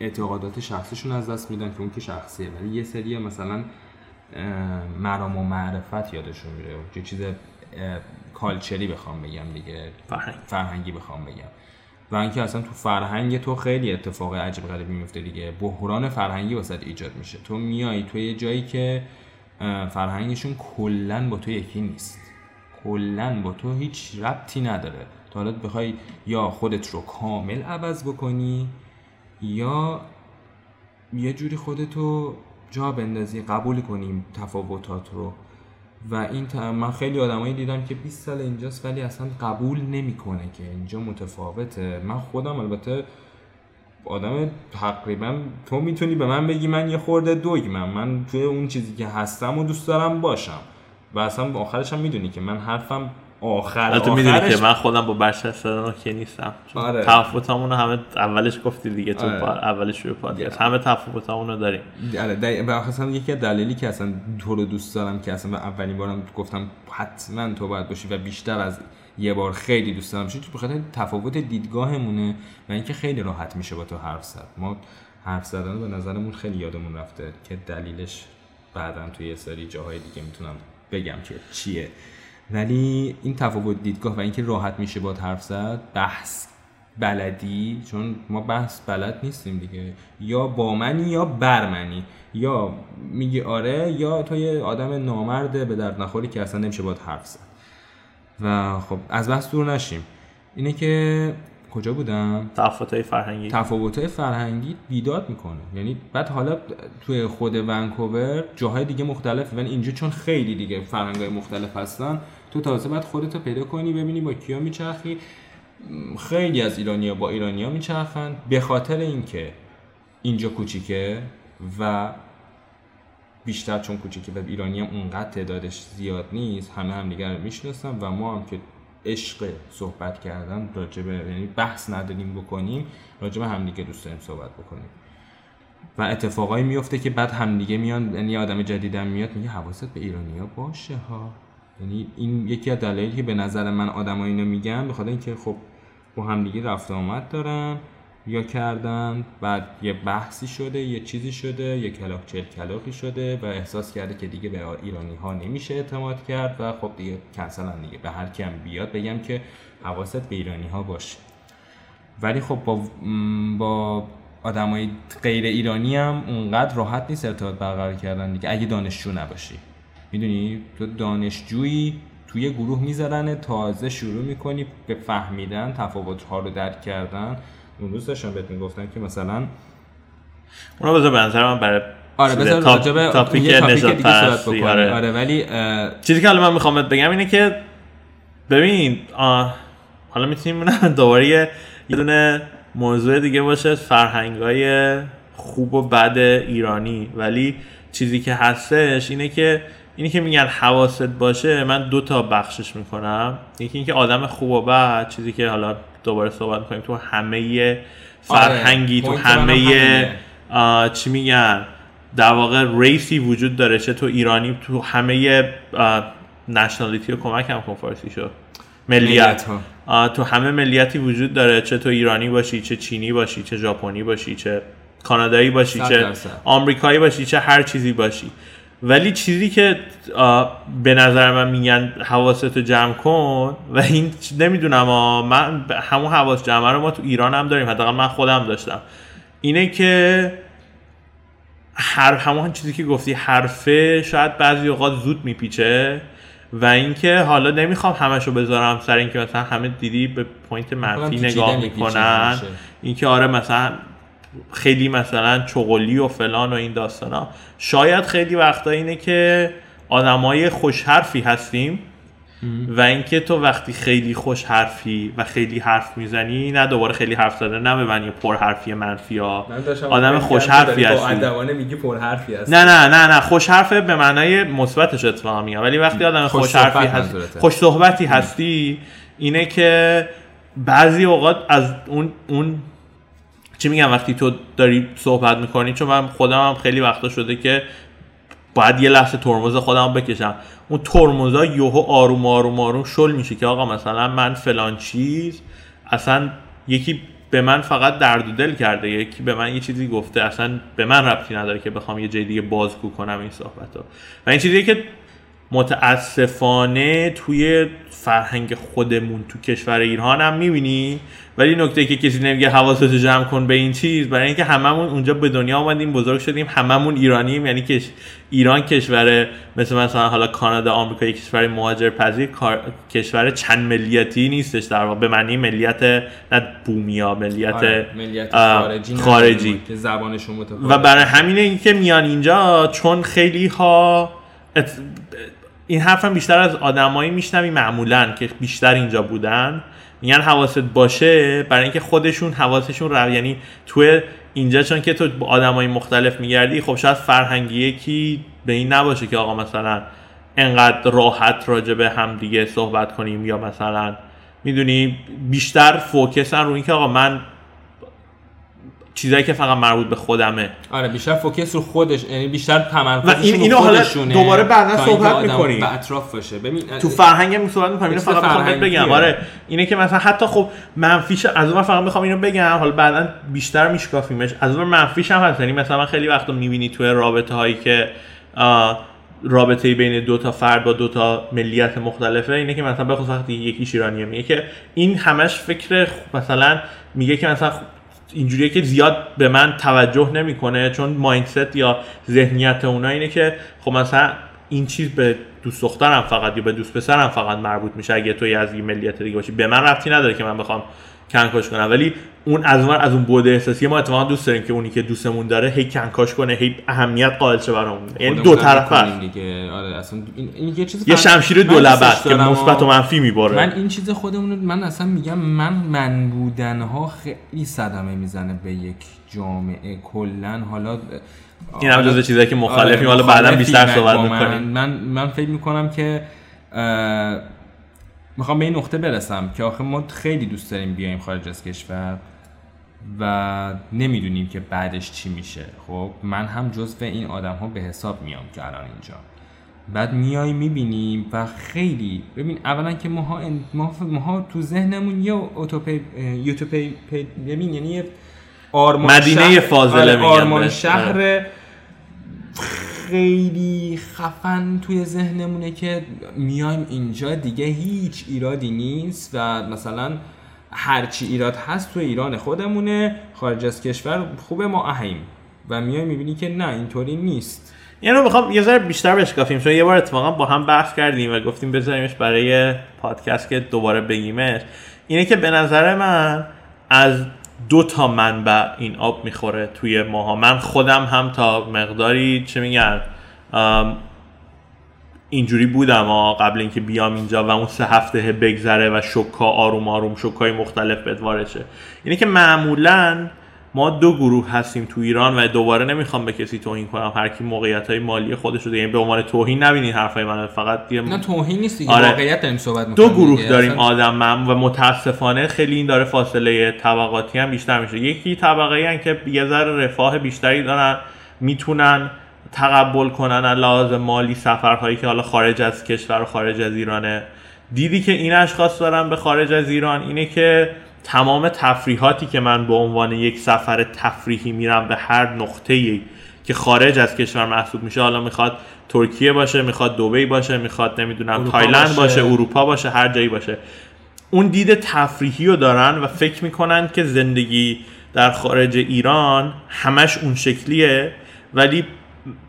اعتقادات شخصیشون از دست میدن که اون که شخصیه. ولی یه سری مثلا مرام و معرفت یادشون میره. یه چیز کالچری بخوام بگم دیگه. فرهنگی بخوام بگم. و اینکه اصلا تو فرهنگ تو خیلی اتفاق عجیب غریبی میفته دیگه. بحران فرهنگی واسه ایجاد میشه. تو میای تو یه جایی که فرهنگشون کلا با تو یکی نیست. کلا با تو هیچ ربطی نداره. تا حالا بخوای یا خودت رو کامل عوض بکنی یا یه جوری خودتو جا بندازی قبول کنیم تفاوتات رو. و این من خیلی آدمایی دیدم که 20 سال اینجاست ولی اصلا قبول نمی‌کنه که اینجا متفاوته. من خودم البته آدم تقریبا تو می‌تونی به من بگی من یه خورده دوگمم. من توی اون چیزی که هستم و دوست دارم باشم. و اصلا آخرش هم می‌دونی که من حرفم آخر تو می‌دونی که من خودم با بشر سران که نیستم. آره. تفاوتامون همه اولش گفتی دیگه تو آره. اولش شروع پادکست. همه تفاوتامون رو داریم. آره به اصلا یکی از دلیلی که اصلا تو رو دوست دارم که اصلا اولین بارم گفتم حتما تو باید باشی و بیشتر از یه بار خیلی دوست دارم چون بخاطر تفاوت دیدگاهمونه و اینکه خیلی راحت میشه با تو حرف زد. ما حرف زدن به نظرمون خیلی یادمون رفته که دلیلش بعدا توی یه سری جاهای دیگه می‌تونم بگم که چیه. ولی این تفاوت دیدگاه و اینکه راحت میشه با حرف زد بحث بلدی چون ما بحث بلد نیستیم دیگه. یا با منی یا بر منی. یا میگی آره یا تو یه آدم نامرده به درد نخوری که اصلا نمیشه با حرف زد. و خب از بحث دور نشیم. اینه که کجا بودم؟ تفاوت‌های فرهنگی. تفاوت‌های فرهنگی بیداد می‌کنه. یعنی بعد حالا توی خود ونکوور جاهای دیگه مختلفه. ولی اینجا چون خیلی دیگه فرهنگ‌های مختلف هستن تو تازه باید خودتو پیدا کنی ببینی با کیا میچرخی. خیلی از ایرانیا با ایرانیا میچرخن. به خاطر اینکه اینجا کوچیکه و بیشتر چون کوچیکه و ایرانی هم اونقدر تعدادش زیاد نیست همه هم دیگر رو می‌شناسن و ما هم که عشق صحبت کردن راجبه یعنی بحث نداریم بکنیم راجبه همدیگه دوست داریم صحبت بکنیم. و اتفاقایی میفته که بعد همدیگه میان یعنی آدم جدیدم میاد میگه حواست به ایرانیا باشه ها. یعنی این یکی از دلایلی که به نظر من آدم اینو میگن به خاطر اینکه خب با همدیگه رفت آمد دارن. یا کردن بعد یه بحثی شده یه چیزی شده یه کلاک چل کلاقی شده و احساس کرده که دیگه به ایرانی ها نمیشه اعتماد کرد و خب دیگه کنسلن دیگه. به هر کم بیاد بگم که حواست به ایرانی ها باشه. ولی خب با با آدمای غیر ایرانی هم اونقدر راحت نیست ارتباط برقرار کردن دیگه. اگه دانشجو نباشی. می‌دونی؟ تو دانشجویی توی گروه می‌ذارن تازه شروع می‌کنی به فهمیدن تفاوت ها رو درک کردن. اون روز داشتم بهت می‌گفتم که مثلا اونو بذار به نظر من برای آره بذار تاپ... راجب تاپیک نجات پرستی آره. آره ولی چیزی که حالا من می‌خوام بگم اینه که ببین آه... حالا می‌تونیم دوباره یه دونه موضوع دیگه باشه فرهنگ های خوب و بد ایرانی. ولی چیزی که هستش اینه که اینی که میگن حواست باشه من دو تا بخشش می‌کنم. یکی اینکه آدم خوب و بد چیزی که حالا دوباره صحبت می‌کنیم تو همه فرهنگی آره. تو همه چی میگن؟ در واقع ریسی وجود داره. چه تو ایرانی تو همه نشنالیتی رو کمک هم کن فارسی شو. ملیت. تو همه ملیتی وجود داره. چه تو ایرانی باشی چه چینی باشی چه ژاپنی باشی چه کانادایی باشی چه. آمریکایی باشی چه هر چیزی باشی. ولی چیزی که به نظر من میگن حواستو جمع کن و این نمی‌دونم من همون حواس جمع رو ما تو ایران هم داریم. حداقل من خودم داشتم. اینه که هر همون چیزی که گفتی حرفه شاید بعضی اوقات زود میپیچه و اینکه حالا نمی‌خوام همشو بذارم سر اینکه مثلا همه دیدی به پوینت منفی نگاه می‌کنن. اینکه آره مثلا خیلی مثلا چغلی و فلان و این داستانا شاید خیلی وقتا اینه که آدمای خوش حرفی هستیم و اینکه تو وقتی خیلی خوش حرفی و خیلی حرف می‌زنی نه دوباره خیلی حرف زدن نه به معنی پر حرفی منفی ها. آدم خوش حرفی هستی. میگی پر حرفی هست نه نه نه نه. خوش حرفه به معنای مثبتش اتفاقا میگم ولی وقتی آدم خوش خوش حرفی صحبت هست منظورته. خوش صحبتی هستی اینه که بعضی اوقات از اون اون چی میگم وقتی تو داری صحبت می‌کنی؟ چون من خودم هم خیلی وقتا شده که باید یه لحظه ترمز خودم بکشم. اون ترمزا یهو آروم آروم آروم شل میشه که آقا مثلا من فلان چیز اصلا یکی به من فقط درد و دل کرده یکی به من یه چیزی گفته اصلا به من ربطی نداره که بخوام یه جای دیگه بازگو کنم این صحبت رو و این چیزیه که متاسفانه توی فرهنگ خودمون تو کشور ایران هم می‌بینی ولی نکته که کسی نمیگه حواستو جمع کن به این چیز برای اینکه هممون اونجا به دنیا آمدیم بزرگ شدیم هممون ایرانیم یعنی که ایران کشور مثل مثلا حالا کانادا آمریکا یک کشور مهاجر پذیر کشور چند ملیتی نیستش در واقع به معنی ملیت نه بومیا ملیت آره، ملیت خارجی خارجی. که زبانشون متفاوت و برای همینه این که میان اینجا چون خیلی ها ات- این حرفم بیشتر از آدمایی میشنوی معمولا که بیشتر اینجا بودن میگن حواست باشه برای اینکه خودشون حواسشون رو یعنی تو اینجا چون که تو با آدمای مختلف میگردی خب شاید فرهنگی یکی به این نباشه که آقا مثلا انقدر راحت راجع به هم دیگه صحبت کنیم یا مثلا می‌دونی بیشتر فوکسن رو اینکه آقا من چیزایی که فقط مربوط به خودمه. آره بیشتر فوکس رو خودش یعنی بیشتر و تمرکزشون این- اینو حالا دوباره بعدا صحبت آدم می‌کنیم. به اطراف باشه. ببین تو فرهنگ هم صحبت می‌کنم اینو فقط می‌خوام. بگم. آره اینه که مثلا حتی خب منفیش از اون فقط می‌خوام اینو بگم. حالا بعدا بیشتر میشکافیمش. از اون منفیش هم هست. یعنی مثلا من خیلی وقتا می‌بینی توی رابطه هایی که رابطه بین دو تا فرد با دو تا ملیت مختلفه. اینه که مثلا بخصوص وقتی یکیش ایرانیه میگه که این همش فکر مثلا میگه که مثلا اینجوریه که زیاد به من توجه نمی‌کنه چون مایندست یا ذهنیت اونا اینه که خب مثلا این چیز به دوست دخترم فقط یا به دوست پسرم فقط مربوط میشه. اگه توی از یه ملیت دیگه باشی به من ربطی نداره که من بخوام کنکاش کنم ولی اون از اون از اون بوده احساسی ما اتفاقا دوست داریم که اونی که دوستمون داره هی کنکاش کنه هی اهمیت قائل شه برامون. یعنی دو طرفه. دیگه. آره اصلا این, این یه چیز یه شمشیر دو لبه که مثبت و منفی میباره. من این چیز خودمون من اصلا میگم من من بودن ها خیلی صدمه می‌زنه به یک جامعه. کلا حالا این هم جزو چیزایی که مخالفیم. آره، حالا بعدا بیشتر صحبت. می‌کنیم. من من فکر می‌کنم که می‌خوام به این نقطه برسم که آخه ما خیلی دوست داریم بیایم خارج از کشور و نمی‌دونیم که بعدش چی میشه. خب من هم جزو این آدم ها به حساب میام که الان اینجا. بعد میای می‌بینیم و خیلی ببین اولا که ماها ان- ما ماها تو ذهنمون یه اوتوپی یوتوپی پی- ببین یعنی یه آرمان مدینه شهر- فاضله آره، آرمان بهش. شهر خیلی خفن توی ذهنمونه که میایم اینجا دیگه هیچ ایرادی نیست و مثلا هرچی ایراد هست تو ایران خودمونه خارج از کشور خوبه ما اهیم. و میای می‌بینی که نه اینطوری نیست. این رو می‌خوام یه ذره بیشتر بشکافیم. چون یه بار اتفاقا با هم بحث کردیم و گفتیم بذاریمش برای پادکست که دوباره بگیمش. اینه که به نظر من از دو تا منبع این آب می‌خوره توی ماها. من خودم هم تا مقداری چه میگن اینجوری بودم قبل اینکه بیام اینجا و اون سه هفته بگذره و شوکا آروم آروم شوکای مختلف بهت وارد شه اینه که معمولا ما دو گروه هستیم تو ایران و دوباره نمی‌خوام به کسی توهین کنم. هر کی موقعیت های مالی خودش رو یعنی به عنوان توهین نبینین حرفای من فقط یه نه توهین نیست دیگه. آره. واقعیت داریم صحبت دو گروه دیگه. داریم اصلا آدم من و متاسفانه خیلی این داره فاصله طبقاتی هم بیشتر میشه. یکی طبقه ای که یه ذره رفاه بیشتری دارن می‌تونن تقبل کنن از لحاظ مالی سفرهایی که حالا خارج از کشور و خارج از ایرانه. دیدی که این اشخاص دارن به خارج از ایران. اینه که تمام تفریحاتی که من به عنوان یک سفر تفریحی میرم به هر نقطه که خارج از کشور محسوب میشه حالا می‌خواد ترکیه باشه می‌خواد دبی باشه می‌خواد نمی‌دونم تایلند باشه. باشه اروپا باشه هر جایی باشه اون دید تفریحی رو دارن و فکر می‌کنن که زندگی در خارج ایران همش اون شکلیه ولی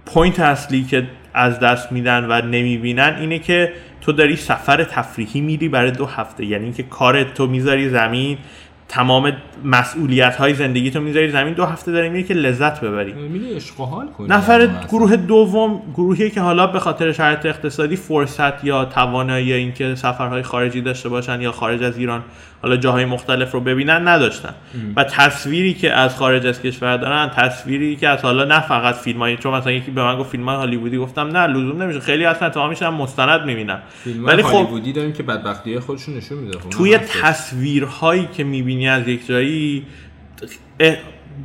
point اصلی که از دست میدن و نمی‌بینن اینه که تو داری سفر تفریحی میری برای دو هفته. یعنی اینکه کارت تو می‌ذاری زمین تمام مسئولیت های زندگی تو می‌ذاری زمین دو هفته داری میری که لذت ببری. نفر گروه دوم گروهی که حالا به خاطر شرایط اقتصادی فرصت یا توانایی اینکه سفرهای خارجی داشته باشن یا خارج از ایران حالا جاهای مختلف رو ببینن نداشتن. و تصویری که از خارج از کشور دارن تصویری که از حالا نه فقط فیلم های چون مثلا یکی به من گفت فیلم های هالیوودی گفتم نه لزوم نمیشه. خیلی اصلا تا میشن مستند می‌بینن ولی خب هالیوودی داریم که بدبختی خودشون نشون میده. خب توی تصویرهایی که می‌بینی از یک جایی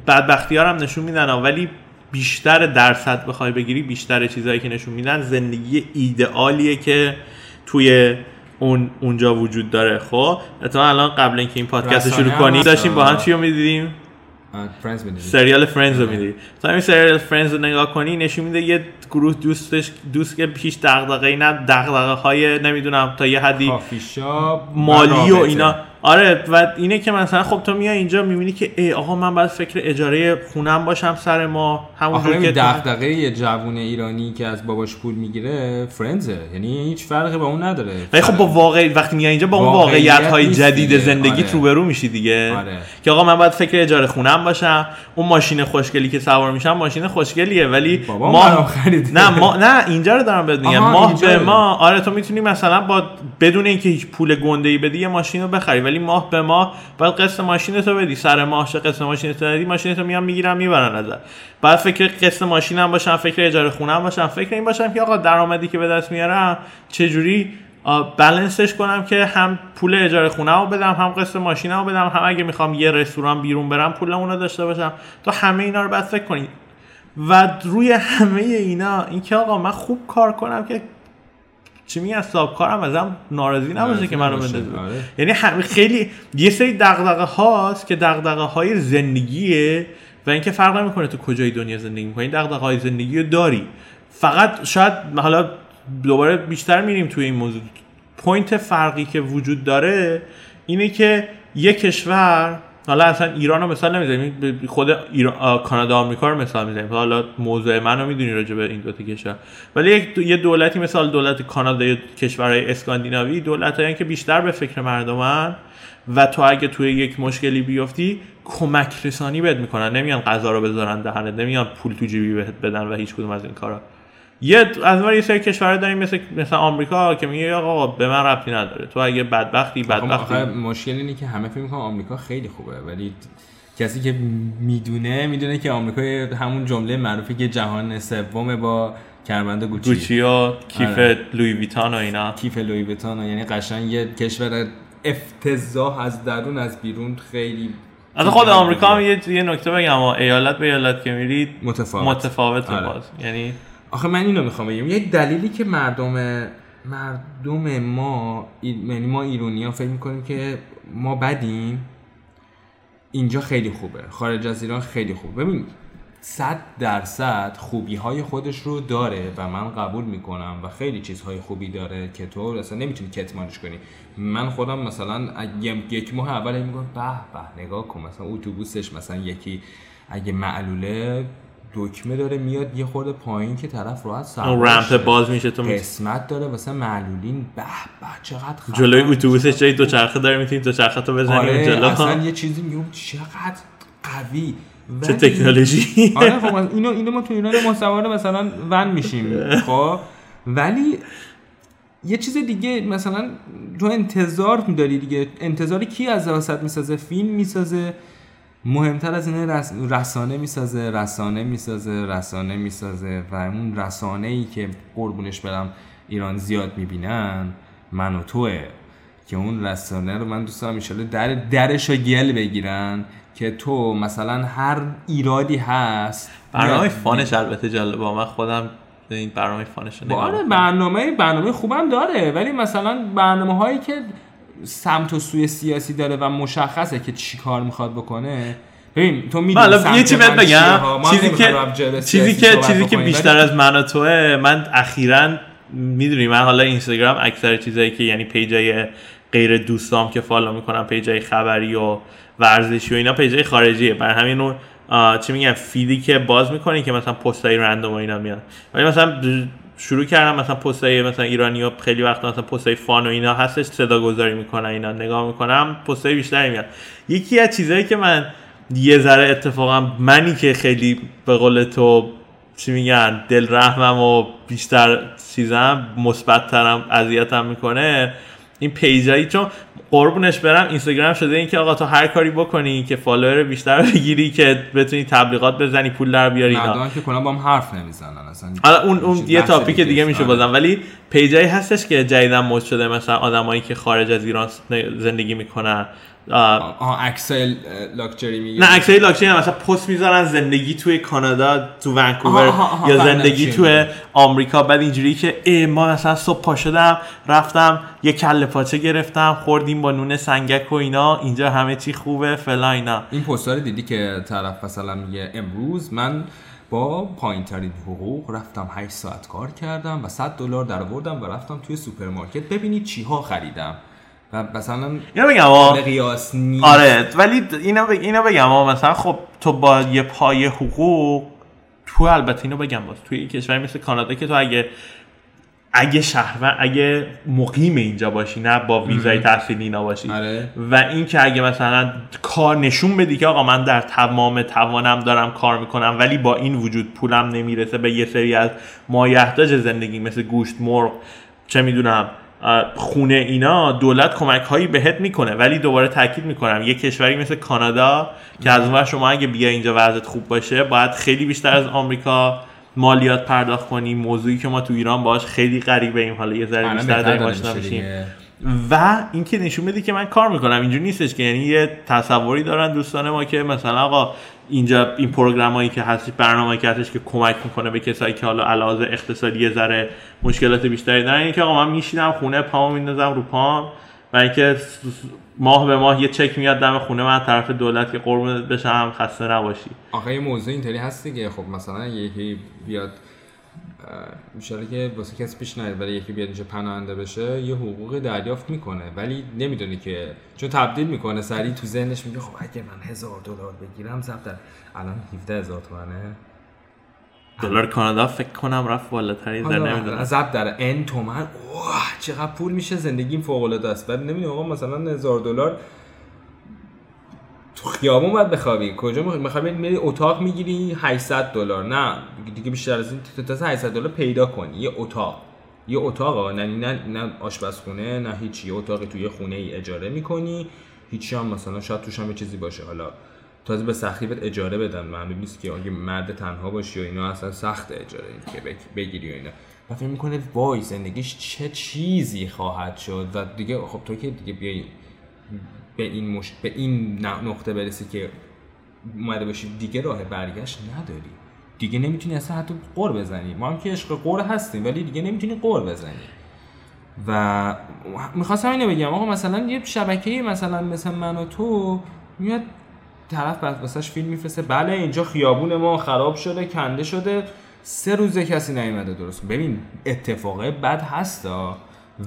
بدبختی هم نشون میدن ولی بیشتر درصد بخوای بگیری بیشتر چیزهایی که نشون میدن زندگی ایدئالیه که توی اون اونجا وجود داره. خب تو الان قبل اینکه این پادکست شروع کنی داشتیم با هم چی رو می‌دیدیم؟ سریال فرندز رو می‌دید تا این سریال فرندز رو نگاه کنی نشون میده یه گروه دوستش دوست که پیش دغدغه‌ای نه دغدغه های نمی‌دونم تا یه حدی مالی و اینا آره و اینه که مثلا خب تو میای اینجا می‌بینی که ای آقا من باید فکر اجاره خونم باشم سر ما. همون که دغدغه یه جوون ایرانی که از باباش پول می‌گیره فرندزه. یعنی هیچ فرقی با اون نداره. ولی خب با واقع وقتی میای اینجا با اون واقعیت های جدید زندگی آره. روبرو میشی دیگه. آره. که آقا من باید فکر اجاره خونم باشم. اون ماشین خوشگلی که سوار میشم ماشین خوشگلیه. ولی ما نه ما نه اینجا رو دارم بهت میگم. ماه به ما آره تو می‌تونی مثلا با بدون اینکه هیچ پول گنده ای بدی یه ماشین رو بخری. ولی ماه به ماه باید قسط ماشین تو بدی. سر ماه چه قسط ماشین تو بدی ماشین تو میان می‌گیرن می‌برن ازت. بعد فکر قسط ماشینم باشم فکر اجاره خونم باشم فکر این باشم که آقا درآمدی که به دست میارم چه جوری بلنسش کنم که هم پول اجاره خونه رو بدم هم قسط ماشین رو بدم هم اگه می‌خوام یه رستوران بیرون برم پول رو داشته باشم. تو همه اینا رو بعد فکر کنید و روی همه اینا اینکه آقا من خوب کار کنم که چی میگن صاحب کارم ازم ناراضی نباشه که منو بندازه. آره. یعنی خیلی یه سری دغدغه هاست که دغدغه های زندگیه و اینکه فرق نمی‌کنه تو کجای دنیا زندگی می‌کنی دغدغه های زندگی رو داری. فقط شاید حالا دوباره بیشتر میریم توی این موضوع. point فرقی که وجود داره اینه که یک کشور حالا اصلا ایران رو مثال نمی‌زنیم خود ایران، کانادا آمریکا رو مثال می‌زنیم. حالا موضوع من رو می‌دونی راجع به این دو کشور. ولی یک یه دولتی مثال دولت کانادا یا کشورهای اسکاندیناوی دولت که بیشتر به فکر مردمن و تو اگه توی یک مشکلی بیفتی کمک رسانی بهت می‌کنن. نمیان غذا رو بذارن دهنت نمیان پول تو جیبی بهت بدن و هیچ کدوم از این کارا. یه از یه سری کشورها داریم مثل مثل آمریکا که میگه آقا به من ربطی نداره. تو اگه بدبختی بدبختی. مشکل اینه که همه فکر می‌کنن آمریکا خیلی خوبه ولی کسی که می‌دونه می‌دونه که آمریکا همون جمله معروفی که جهان سوم با کربند گوچی. گوچی و کیف آره. لوی ویتان و اینا. کیف لوی ویتان یعنی قشنگ یه کشور افتضاح از درون از بیرون خیلی از خود آمریکا هم یه یه نکته بگم ایالت به ایالت که میرید متفاوت. متفاوت آره. باز. یعنی آخه من اینو می‌خوام بگم. یه دلیلی که مردم مردم ما یعنی ما ایرونی ها فکر می‌کنیم که ما بدیم اینجا خیلی خوبه. خارج از ایران خیلی خوبه. ببین صد درصد خوبی های خودش رو داره و من قبول می‌کنم و خیلی چیزهای خوبی داره که تو اصلا نمی‌تونی کتمانش کنی. من خودم مثلا یک ماه اول میگم به به نگاه کن مثلا اتوبوسش مثلا یکی اگه معلوله دکمه داره میاد یه خورده پایین که طرف راحت سر اون رمپ باز میشه تو قسمت داره واسه معلولین. به به چقدر جلوی اتوبوسش جای دوچرخه داره می‌تونی دوچرخه تو بزنی آره جلو اصلا یه چیزی میگم چقدر قوی. چه تکنولوژی؟ آره خب اینو اینو ما تو ایران ما سوار مثلا ون میشیم خب. ولی یه چیز دیگه مثلا تو انتظار میداری دیگه. انتظاری کی از وسط می‌سازه؟ فیلم می‌سازه؟ مهمتر از اینه رسانه می‌سازه رسانه می‌سازه رسانه می‌سازه و اون رسانه ای که قربونش برم ایران زیاد می‌بینن من و توه که اون رسانه رو من دوست دارم ایشالا در درش رو گل بگیرن که تو مثلا هر ایرادی هست برنامه فانش البته جالبه. با من خودم این برنامه فانش رو برنامه برنامه خوبم داره ولی مثلا برنامه هایی که سمت و سوی سیاسی داره و مشخصه که چی کار می‌خواد بکنه. ببین تو می‌دونی حالا یه چی بهت بگم؟ چیزی که چیزی که چیزی که بیشتر از من و توه من اخیرا می‌دونی من حالا اینستاگرام اکثر چیزایی که یعنی page ای غیر دوستام که follow می‌کنم page ای خبری و ورزشی و اینا page ای خارجیه. بر همین اون چی میگن feed ی که باز می‌کنی که مثلا پستای random و اینا میاد. ولی مثلا شروع کردم مثلا پستای مثلا ایرانی ها خیلی وقت مثلا پستای فان و اینا هستش صدا گذاری می‌کنن اینا نگاه می‌کنم پستای بیشتری میاد. یکی از چیزهایی که من یه ذره اتفاقا منی که خیلی به قول تو چی میگن دل رحمم و بیشتر چیزم مثبتترم اذیتم می‌کنه این پیجایی چون قربونش برم. اینستاگرام شده این که آقا تو هر کاری بکنی که فالوور بیشتر بگیری که بتونی تبلیغات بزنی پول در بیاری اینا. که کنم با هم حرف نمی‌زنن. اصلا حالا اون اون یه تاپیک دیگه میشه بازم. ولی پیجایی هستش که جدیدا مد شده مثلا آدمایی که خارج از ایران زندگی می‌کنن. آه اکسل لاکچری میگه. نه اکسل لاکچری مثلا پست می‌ذارن زندگی توی کانادا تو ونکوور یا زندگی توی آمریکا. بعد اینجوری که ای ما مثلا صبح پا شدم رفتم یه کله پاچه گرفتم خوردیم با نون سنگک و اینا اینجا همه چی خوبه فلا اینا. این پست دیدی که طرف مثلا میگه امروز من با پایین ترین حقوق رفتم 8 ساعت کار کردم و 100 دلار درآوردم و رفتم توی سوپرمارکت. ببینید چی ها خریدم. و مثلا اینو بگم قیاس نیست. آره ولی اینو بگم اینو بگم مثلا خب تو با یه پای حقوق تو البته اینو بگم باز توی کشوری مثل کانادا که تو اگه اگه شهر اگه مقیم اینجا باشی نه با ویزای تحصیلی اینا باشی. آره. و این که اگه مثلا کار نشون بدی که آقا من در تمام توانم دارم کار می‌کنم ولی با این وجود پولم نمی‌رسه به یه سری از مایحتاج زندگی مثل گوشت مرغ چه می‌دونم خونه اینا دولت کمک هایی بهت می‌کنه ولی دوباره تاکید می‌کنم. یه کشوری مثل کانادا که از اون شما اگه بیا اینجا وضعیت خوب باشه باید خیلی بیشتر از آمریکا مالیات پرداخت کنی. موضوعی که ما تو ایران باش خیلی غریبه ایم. حالا یه ذره بیشتر داریم آشنا میشیم و اینکه نشون بدی که من کار می‌کنم. اینجوری نیستش که یعنی یه تصوری دارن دوستان ما که مثلا آقا اینجا این پروگرامایی که هست برنامه‌ای که هستش که کمک می‌کنه به کسایی که حالا علاوه اقتصادی یه ذره مشکلات بیشتری دارن اینکه آقا من میشینم خونه پامو میندازم رو پام و اینکه ماه به ماه یه چک میاد دم خونه من طرف دولت که قربونت بشم خسته نباشی. آخه یه موضوع اینطوری هست دیگه خب مثلا یکی بیاد میشه که واسه کسی پیش نیاد ولی یکی بیاد اینجا پناهنده بشه یه حقوق دریافت می‌کنه. ولی نمی‌دونی که چون تبدیل می‌کنه سریع تو ذهنش میگه خب اگه من هزار دلار بگیرم ضبط الان 17 هزار تومنه. دلار کانادا فکر کنم رفت بالاتر در نمی‌دونم. ضبط در ان تومن چقدر پول میشه زندگیم فوق العاده است. بعد نمی‌دونم آقا مثلا هزار دلار تو خیابون باید بخوابی. کجا می‌خوای میری اتاق می‌گیری 800 دلار. نه دیگه بیشتر از این تا 800 دلار پیدا کنی یه اتاق. یه اتاق نه نه نه آشپزخونه نه هیچی یه اتاقی توی خونه ای اجاره می‌کنی. هیچی هم مثلا شاید توش هم چیزی باشه. حالا تازه به سختی بهت اجاره بدن. معلوم نیست که اگه مرد تنها باشی و اینا اصلا سخت اجاره که بگیری و اینا. و فکر می‌کنه وای زندگیش چه چیزی خواهد شد. و دیگه خب تو که دیگه بیای به این, مش... به این نقطه برسی که اومده باشی دیگه راه برگشت نداری. دیگه نمی‌تونی اصلا حتی غر بزنی. ما هم که عشق غر هستیم ولی دیگه نمی‌تونی غر بزنی. و می‌خواستم اینو بگم آقا مثلا یه شبکه مثلا مثل من و تو میاد طرف واسش فیلم میفرسته. بله اینجا خیابون ما خراب شده کنده شده. سه روزه کسی نیومده درست. ببین اتفاقه بد هستا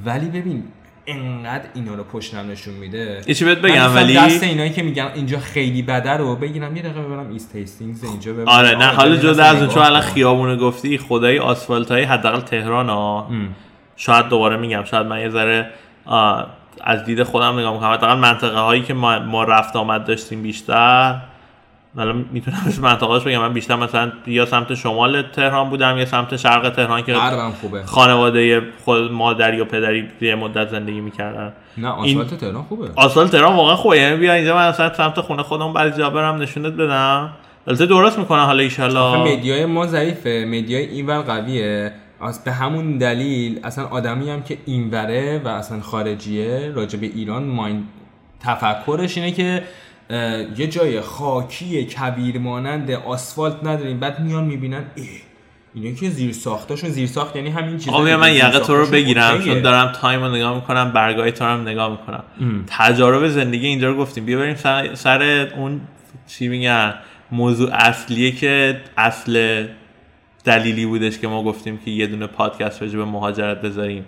ولی ببین انقدر اینا رو پشت هم نشون میده. یه چی بهت بگم ولی دست اینایی که میگن اینجا خیلی بده رو بگیرم یه دقیقه ببرم East Hastings اینجا ببرم. آره نه حالا جدا از اون چون الان خیابون گفتی خدای آسفالت های حداقل تهران ها. شاید دوباره میگم شاید من یه ذره از دید خودم نگاه می‌کنم. حداقل منطقه هایی که ما, ما رفت آمد داشتیم بیشتر حالا می‌تونم از منطقهاش بگم من بیشتر مثلا یا سمت شمال تهران بودم یا سمت شرق تهران که خوبه. خانواده خود مادری و پدری یه مدت زندگی می‌کردن. نه آسفالت تهران خوبه. آسفالت تهران واقعا خوبه. یعنی بیا اینجا من مثلا سمت خونه خودم بعضی جا برم نشونت بدم. البته درست می‌کنن حالا ان media ی ما ضعیفه. media ی اینور قویه. از به همون دلیل اصلا آدمی هم که اینوره و اصلا خارجیه راجع به ایران main تفکرش اینه که یه جای خاکی کویر مانند آسفالت نداریم. بعد میان می‌بینن ای اینا که زیر ساختاشون زیر ساخت یعنی همین چیزا آقا بیا که من یقه تو رو بگیرم OK ه. چون دارم time رو نگاه می‌کنم برگه تو رو هم نگاه می‌کنم. تجارب زندگی اینجا رو گفتیم. بیا بریم سر, سر اون چی میگن موضوع اصلیه که اصل دلیلی بودش که ما گفتیم که یه دونه پادکست راجع به مهاجرت بذاریم.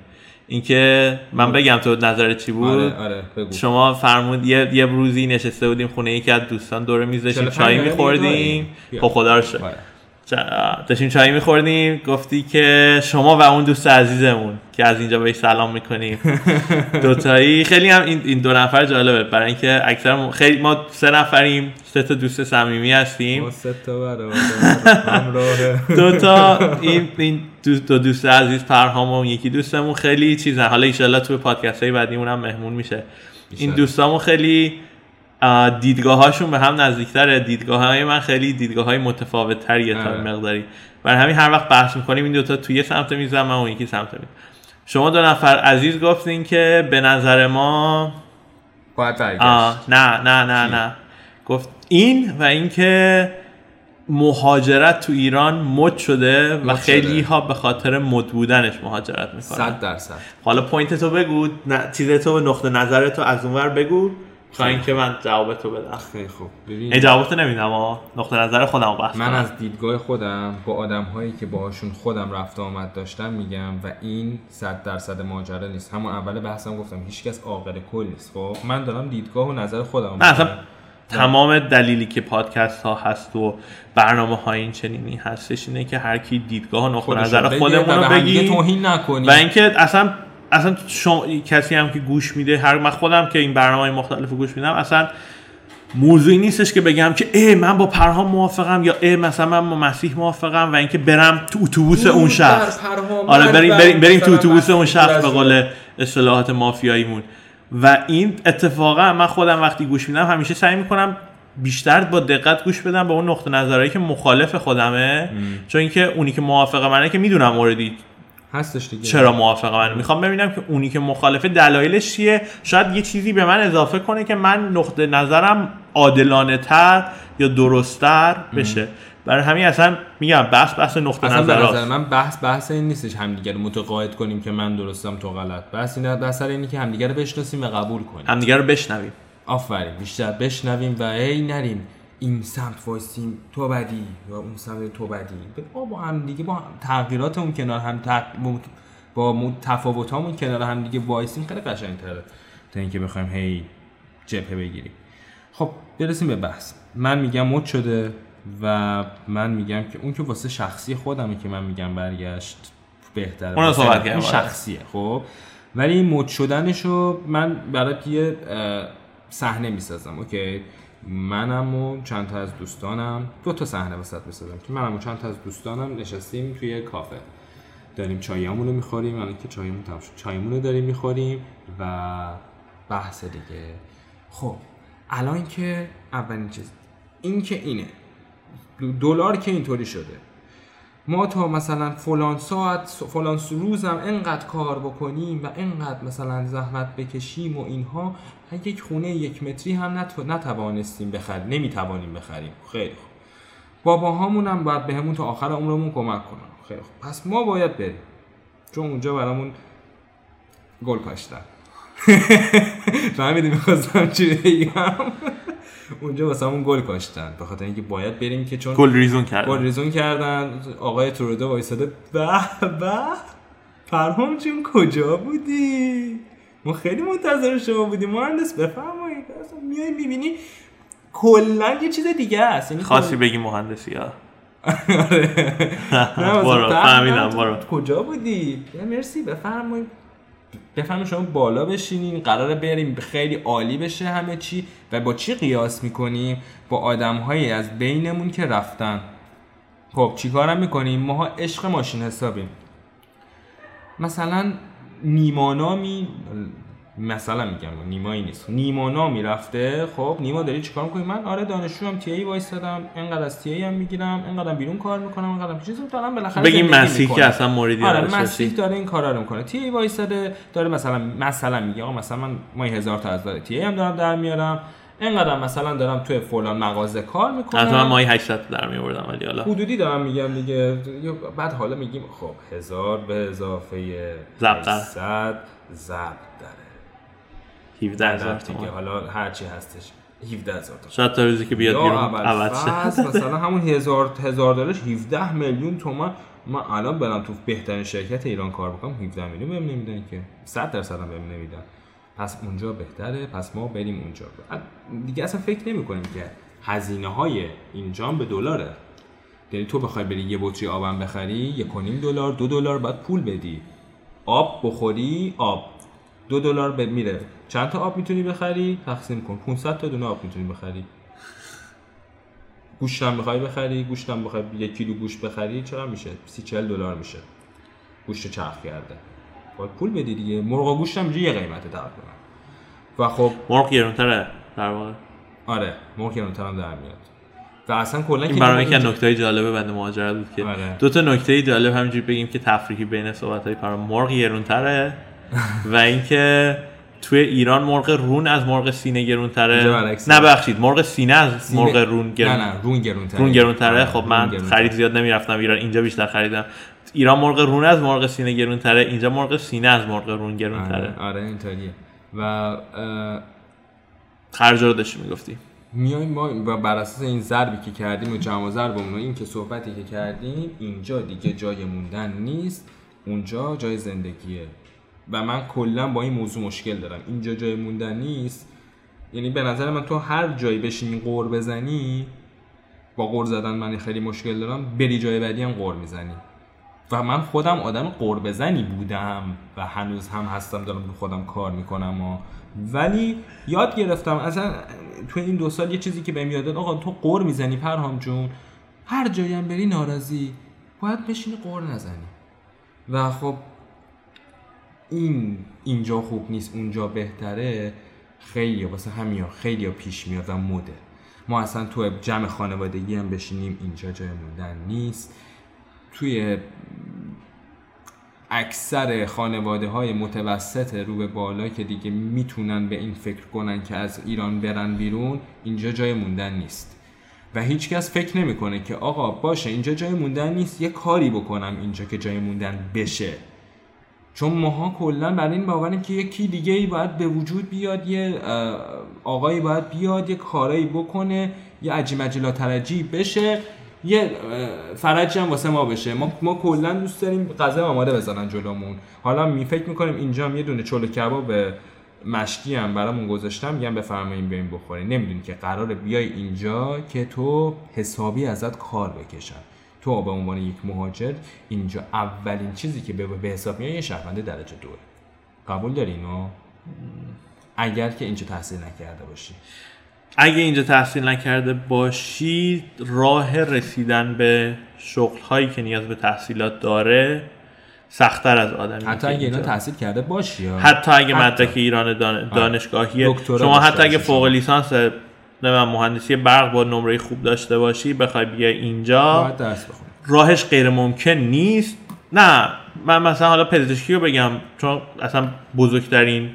اینکه من بگم تو نظر چی بود؟ آره آره بگو. شما فرمود یه, یه روزی نشسته بودیم خونه یکی از دوستان دور میز داشتیم 45 چای دقیقه میخوردیم. خب خدا رو شکر. آره. داشتیم چای میخوردیم. گفتی که شما و اون دوست عزیزمون که از اینجا بهش سلام می‌کنیم. دوتایی. خیلی هم این, این دو نفر جالبه. برای اینکه اکثر ما- خیلی ما سه نفریم. سه تا دوست صمیمی هستیم. ما سه تا برادر همراه. دو تا این این دو, دو دوست عزیز پرهام و اون یکی دوستمون خیلی چیزن. حالا ایشالله تو پادکست های بعدیمون هم مهمون میشه. این. دوستامون خیلی دیدگاه هاشون به هم نزدیکتره. دیدگاه های من خیلی دیدگاه های متفاوت تریه تا آره. مقداری. برای همین هر وقت بحث می‌کنیم این دوتا توی یه سمت میزن من اون یکی سمت میزن شما دو نفر عزیز گفتین که به نظر ما باید برگشت. نه نه نه؟ نه. گفت این و اینکه مهاجرت تو ایران مد شده و مد خیلی شده. ها به خاطر مد بودنش مهاجرت می‌کنن. صد درصد. حالا point تو بگو. چیز تو نقطه نظر تو از اونور بگو. تا اینکه من جواب تو بدم. خیلی خوب. این ببین جواب تو نمیدم اما نقطه نظر خودم بحث من. از دیدگاه خودم با آدم هایی که باهاشون خودم رفت و آمد داشتم میگم و این صد درصد ماجرا نیست. همون اول بحثم گفتم هیچکس عقل کل نیست. خب من دارم دیدگاه و نظر خودم. تمام دلیلی که پادکست ها هست و برنامه های این چنینی هستش اینه که هر کی دیدگاه و نقطه نظر خودمون رو بگی. توهین نکنی و اینکه اصلا اصلا شما کسی هم که گوش میده هر من خودم که این برنامه های مختلف رو گوش میدم اصلا موضوعی نیستش که بگم که ای من با پرهام موافقم یا ای مثلا من با مسیح موافقم و اینکه برم تو اتوبوس اون شخص. آره بریم بریم, بریم تو اتوبوس اون شخص به قول اصطلاحات مافیاییمون. و این اتفاقا من خودم وقتی گوش میدم همیشه سعی می‌کنم بیشتر با دقت گوش بدم به اون نقطه نظرهایی که مخالف خودمه. چون اینکه اونی که موافق منه که می‌دونم اوردی هستش دیگه. چرا موافق من می‌خوام ببینم که اونی که مخالفه دلایلش چیه. شاید یه چیزی به من اضافه کنه که من نقطه نظرم عادلانه تر یا درستتر بشه. برای همین اصلا میگم بحث بحث نقطه اصلا نظر نظر من بحث بحث این نیستش همدیگه رو متقاعد کنیم که من درستم تو غلط. بحث این بحث اینه که همدیگه رو بشناسیم و قبول کنیم. همدیگه رو بشنویم. آفرین. بیشتر بشنویم و هی نریم این سمت وایسیم تو بدی یا اون سمت تو بدی؟ با هم دیگه با تغییراتمون کنار هم تق... با مو- تفاوتامون کنار هم دیگه وایسیم خیلی قشنگتره. تا اینکه بخوایم هی جبهه بگیریم. خب برسیم به بحث. من میگم مد شده. و من میگم که اون که واسه شخصی خودمه که من میگم برگشت بهتره. صحبت اون آره. شخصیه خب؟ ولی این مد شدنشو من برای یه صحنه می‌سازم اوکی؟ منم و چند تا از دوستانم دو تا صحنه وسط می‌سازم که منم و چند تا از دوستانم نشستیم توی کافه. داریم چایامون رو می‌خوریم الان که چایمون تمام شد. چایمون رو داریم می‌خوریم و بحث دیگه. خب الان که اولین چیز این که اینه. دلار که اینطوری شده. ما تا مثلا فلان ساعت فلان روزم انقدر کار بکنیم و انقدر مثلا زحمت بکشیم و اینها یک خونه یک متری هم نت... نتوانستیم بخریم نمی‌توانیم بخریم. خیلی خوب. باباهامون هم باید بهمون تا آخر عمرمون کمک کنن. خیلی خوب. پس ما باید بریم. چون اونجا برامون گل کاشتن. فهمیدی می‌خواستم چی بگم؟ اونجا واسه همون گل کاشتن. به خاطر اینکه باید بریم که چون گل ریزون کرد گل ریزون کردن. آقای تورودو وایساده. به به فرهام جون کجا بودی؟ ما خیلی منتظر شما بودیم. مهندس بفرمایید. اصلا میای می‌بینی؟ کلا یه چیز دیگه است. یعنی کل- بگی مهندسی ها آره. برو، فهمیدم، برو. کجا بودی؟ مرسی. بفرمایید. بفرمایید شما بالا بشینین قراره بریم خیلی عالی بشه همه چی. و با چی قیاس می‌کنیم؟ با آدم از بینمون که رفتن. خب چیکارم می‌کنیم؟ ماها عشق ماشین حسابیم. مثلا نیمانامی مثلا میگم نیمایی نیست. نیمانامی رفته خب نیما داری چیکار می‌کنی؟ من آره دانشجوام تی ای وایسادم انقدر از تی ای هم می‌گیرم انقدر بیرون کار می‌کنم انقدر چیزی دارم بالاخره بگیم مسیح. که اصلا موردی آره مسیح. داره این کارا رو می‌کنه. تی ای وایساده داره مثلا مثلا میگه آقا مثلا من ماهی هزار تا از داره تی ای هم دارم در میارم اینقدر مثلا دارم توی فلان مغازه کار می‌کنم. حتما مایی 800 در میوردم ولی حالا. حدودی دارم میگم دیگه. بعد حالا میگیم خب هزار به اضافه ضبط در. 800 ضبط داره 17 هزار تومان. حالا هرچی هستش. 17 هزار تومان. شاید تا روزی که بیاد یا بیرون عوض شه. مثلا همون هزار هزار دلارش 17 میلیون تومان. من الان برم تو بهترین شرکت ایران کار بکنم 17 میلیون بهم نمیدن که. 100 درصد هم بهم نمیدن. پس اونجا بهتره پس ما بریم اونجا. دیگه اصلا فکر نمی کنیم که هزینه های اینجا به دلاره. یعنی تو بخوای بری یه بطری آبم بخری یک و نیم دلار دو دلار باید پول بدی. آب بخوری آب. دو دلار به میره. چند تا آب می‌تونی بخری؟ تقسیم کن. 500 تا دونه آب می‌تونی بخری. گوشتم بخوای بخری؟ گوشتم بخوای یک کیلو گوشت بخری؟ چرا میشه؟ 30 40 دلار میشه. گوشت چرخ کرده. باید پول بدی دیگه. مرغ گوشت هم یه قیمته تقریبا و خب مرغ گرونتره در واقع. آره. مرغ گرونتر هم در میاد. و اصلا کلا این برای از نکته جالبه بنده مهاجرت بود که آره. دو تا نکته جالب همینجوری بگیم که تفریحی بین صحبت های پرام مرغ گرونتره و اینکه توی ایران مرغ رون از مرغ سینه گرونتره. ببخشید مرغ سینه از سینه- مرغ رون گرون نه نه رون گرونتره. رون گرونتره. آره، خب من. خرید زیاد نمی‌رفتم ایران اینجا بیشتر خریدم. ایران مرغ رون از مرغ سینه گرونتره اینجا مرغ سینه از مرغ رون گرونتره. آره, آره اینطوریه. و اه، خرج رو داشتی می‌گفتی. میایم ما و بر اساس این ضربی که کردیم و جمع ضربمون و این که صحبتی که کردیم اینجا دیگه جای موندن نیست. اونجا جای زندگیه. و من کلا با این موضوع مشکل دارم. اینجا جای موندن نیست. یعنی به نظر من تو هر جایی بشینی قور بزنی با قور زدن من خیلی مشکل دارم بری جای بعدی هم قور می‌زنی. و من خودم آدم قور بزنی بودم و هنوز هم هستم دارم رو خودم کار می‌کنم و ولی یاد گرفتم اصلا تو این دو سال یه چیزی که بهم یاد آقا تو قور می‌زنی پرهام جون. هر جایی هم بری ناراضی باید بشینی قور نزنی. و خب این اینجا خوب نیست اونجا بهتره خیلی واسه همین خیلی پیش میاد و مده ما اصلا تو جمع خانوادگی هم بشینیم اینجا جای موندن نیست. توی اکثر خانواده های متوسط رو به بالا که دیگه می‌تونن به این فکر کنن که از ایران برن بیرون اینجا جای موندن نیست. و هیچکس فکر نمی‌کنه که آقا باشه اینجا جای موندن نیست یه کاری بکنم اینجا که جای موندن بشه. چون ماها کلا برای این باوریم که یکی دیگه ای باید به وجود بیاد یه آقایی باید بیاد یه کارایی بکنه یه عجی مجلا ترجی بشه یه فرجی هم واسه ما بشه. ما ما کلا دوست داریم غذا آماده بزنن جلومون. حالا می فکر می‌کنیم اینجا هم یه دونه چلو کباب مشکی هم برامون گذاشتم میگم بفرمایین بریم بخورین نمی‌دونی که قراره بیای اینجا که تو حسابی ازت کار بکشن. تو به عنوان یک مهاجر اینجا اولین چیزی که به حساب میاد یه شهروند درجه دوه. قبول داری اینو؟ اگر که اینجا تحصیل نکرده باشی. اگه اینجا تحصیل نکرده باشی راه رسیدن به شغل هایی که نیاز به تحصیلات داره سختتر از آدمی حتی اگه اینا تحصیل کرده باشی یا؟ حتی اگه. مدرک ایران دان... دانشگاهیه دکترا شما حتی اگه فوق. لیسانس نمی‌دونم مهندسی برق با نمره خوب داشته باشی بخوای بیای اینجا. راهش غیر ممکن نیست. نه من مثلا حالا پزشکی رو بگم چون اصلا بزرگترین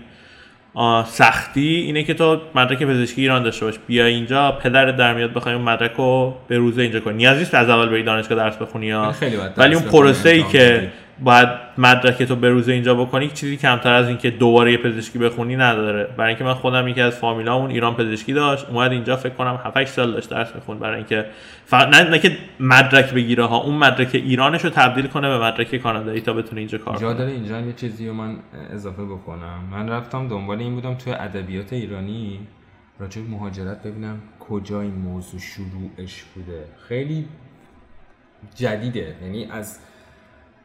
سختی اینه که تو مدرک پزشکی ایران داشته باش. بیا اینجا پدر در میاد بخوای اون مدرک رو به روزه اینجا کنی. نیاز نیست از اول بری دانشگاه درس بخونی یا. خیلی ولی اون پروسه ای که. باید مدرک تو به روزه اینجا بکنی چیزی کمتر از این که دوباره یه پزشکی بخونی نداره. برای اینکه من خودم یکی از فامیلامون ایران پزشکی داشت اومد اینجا فکر کنم 7 8 سال داشت درس می‌خوند. برای اینکه فقط نه, نه که مدرک بگیره ها اون مدرک ایرانش رو تبدیل کنه به مدرک کانادایی تا بتونه اینجا کار کنه. داره اینجا یه چیزی رو من اضافه بکنم. من رفتم دنبال این بودم توی ادبیات ایرانی. راجع به مهاجرت ببینم کجا این موضوع شروعش بوده. خیلی جدیده. یعنی از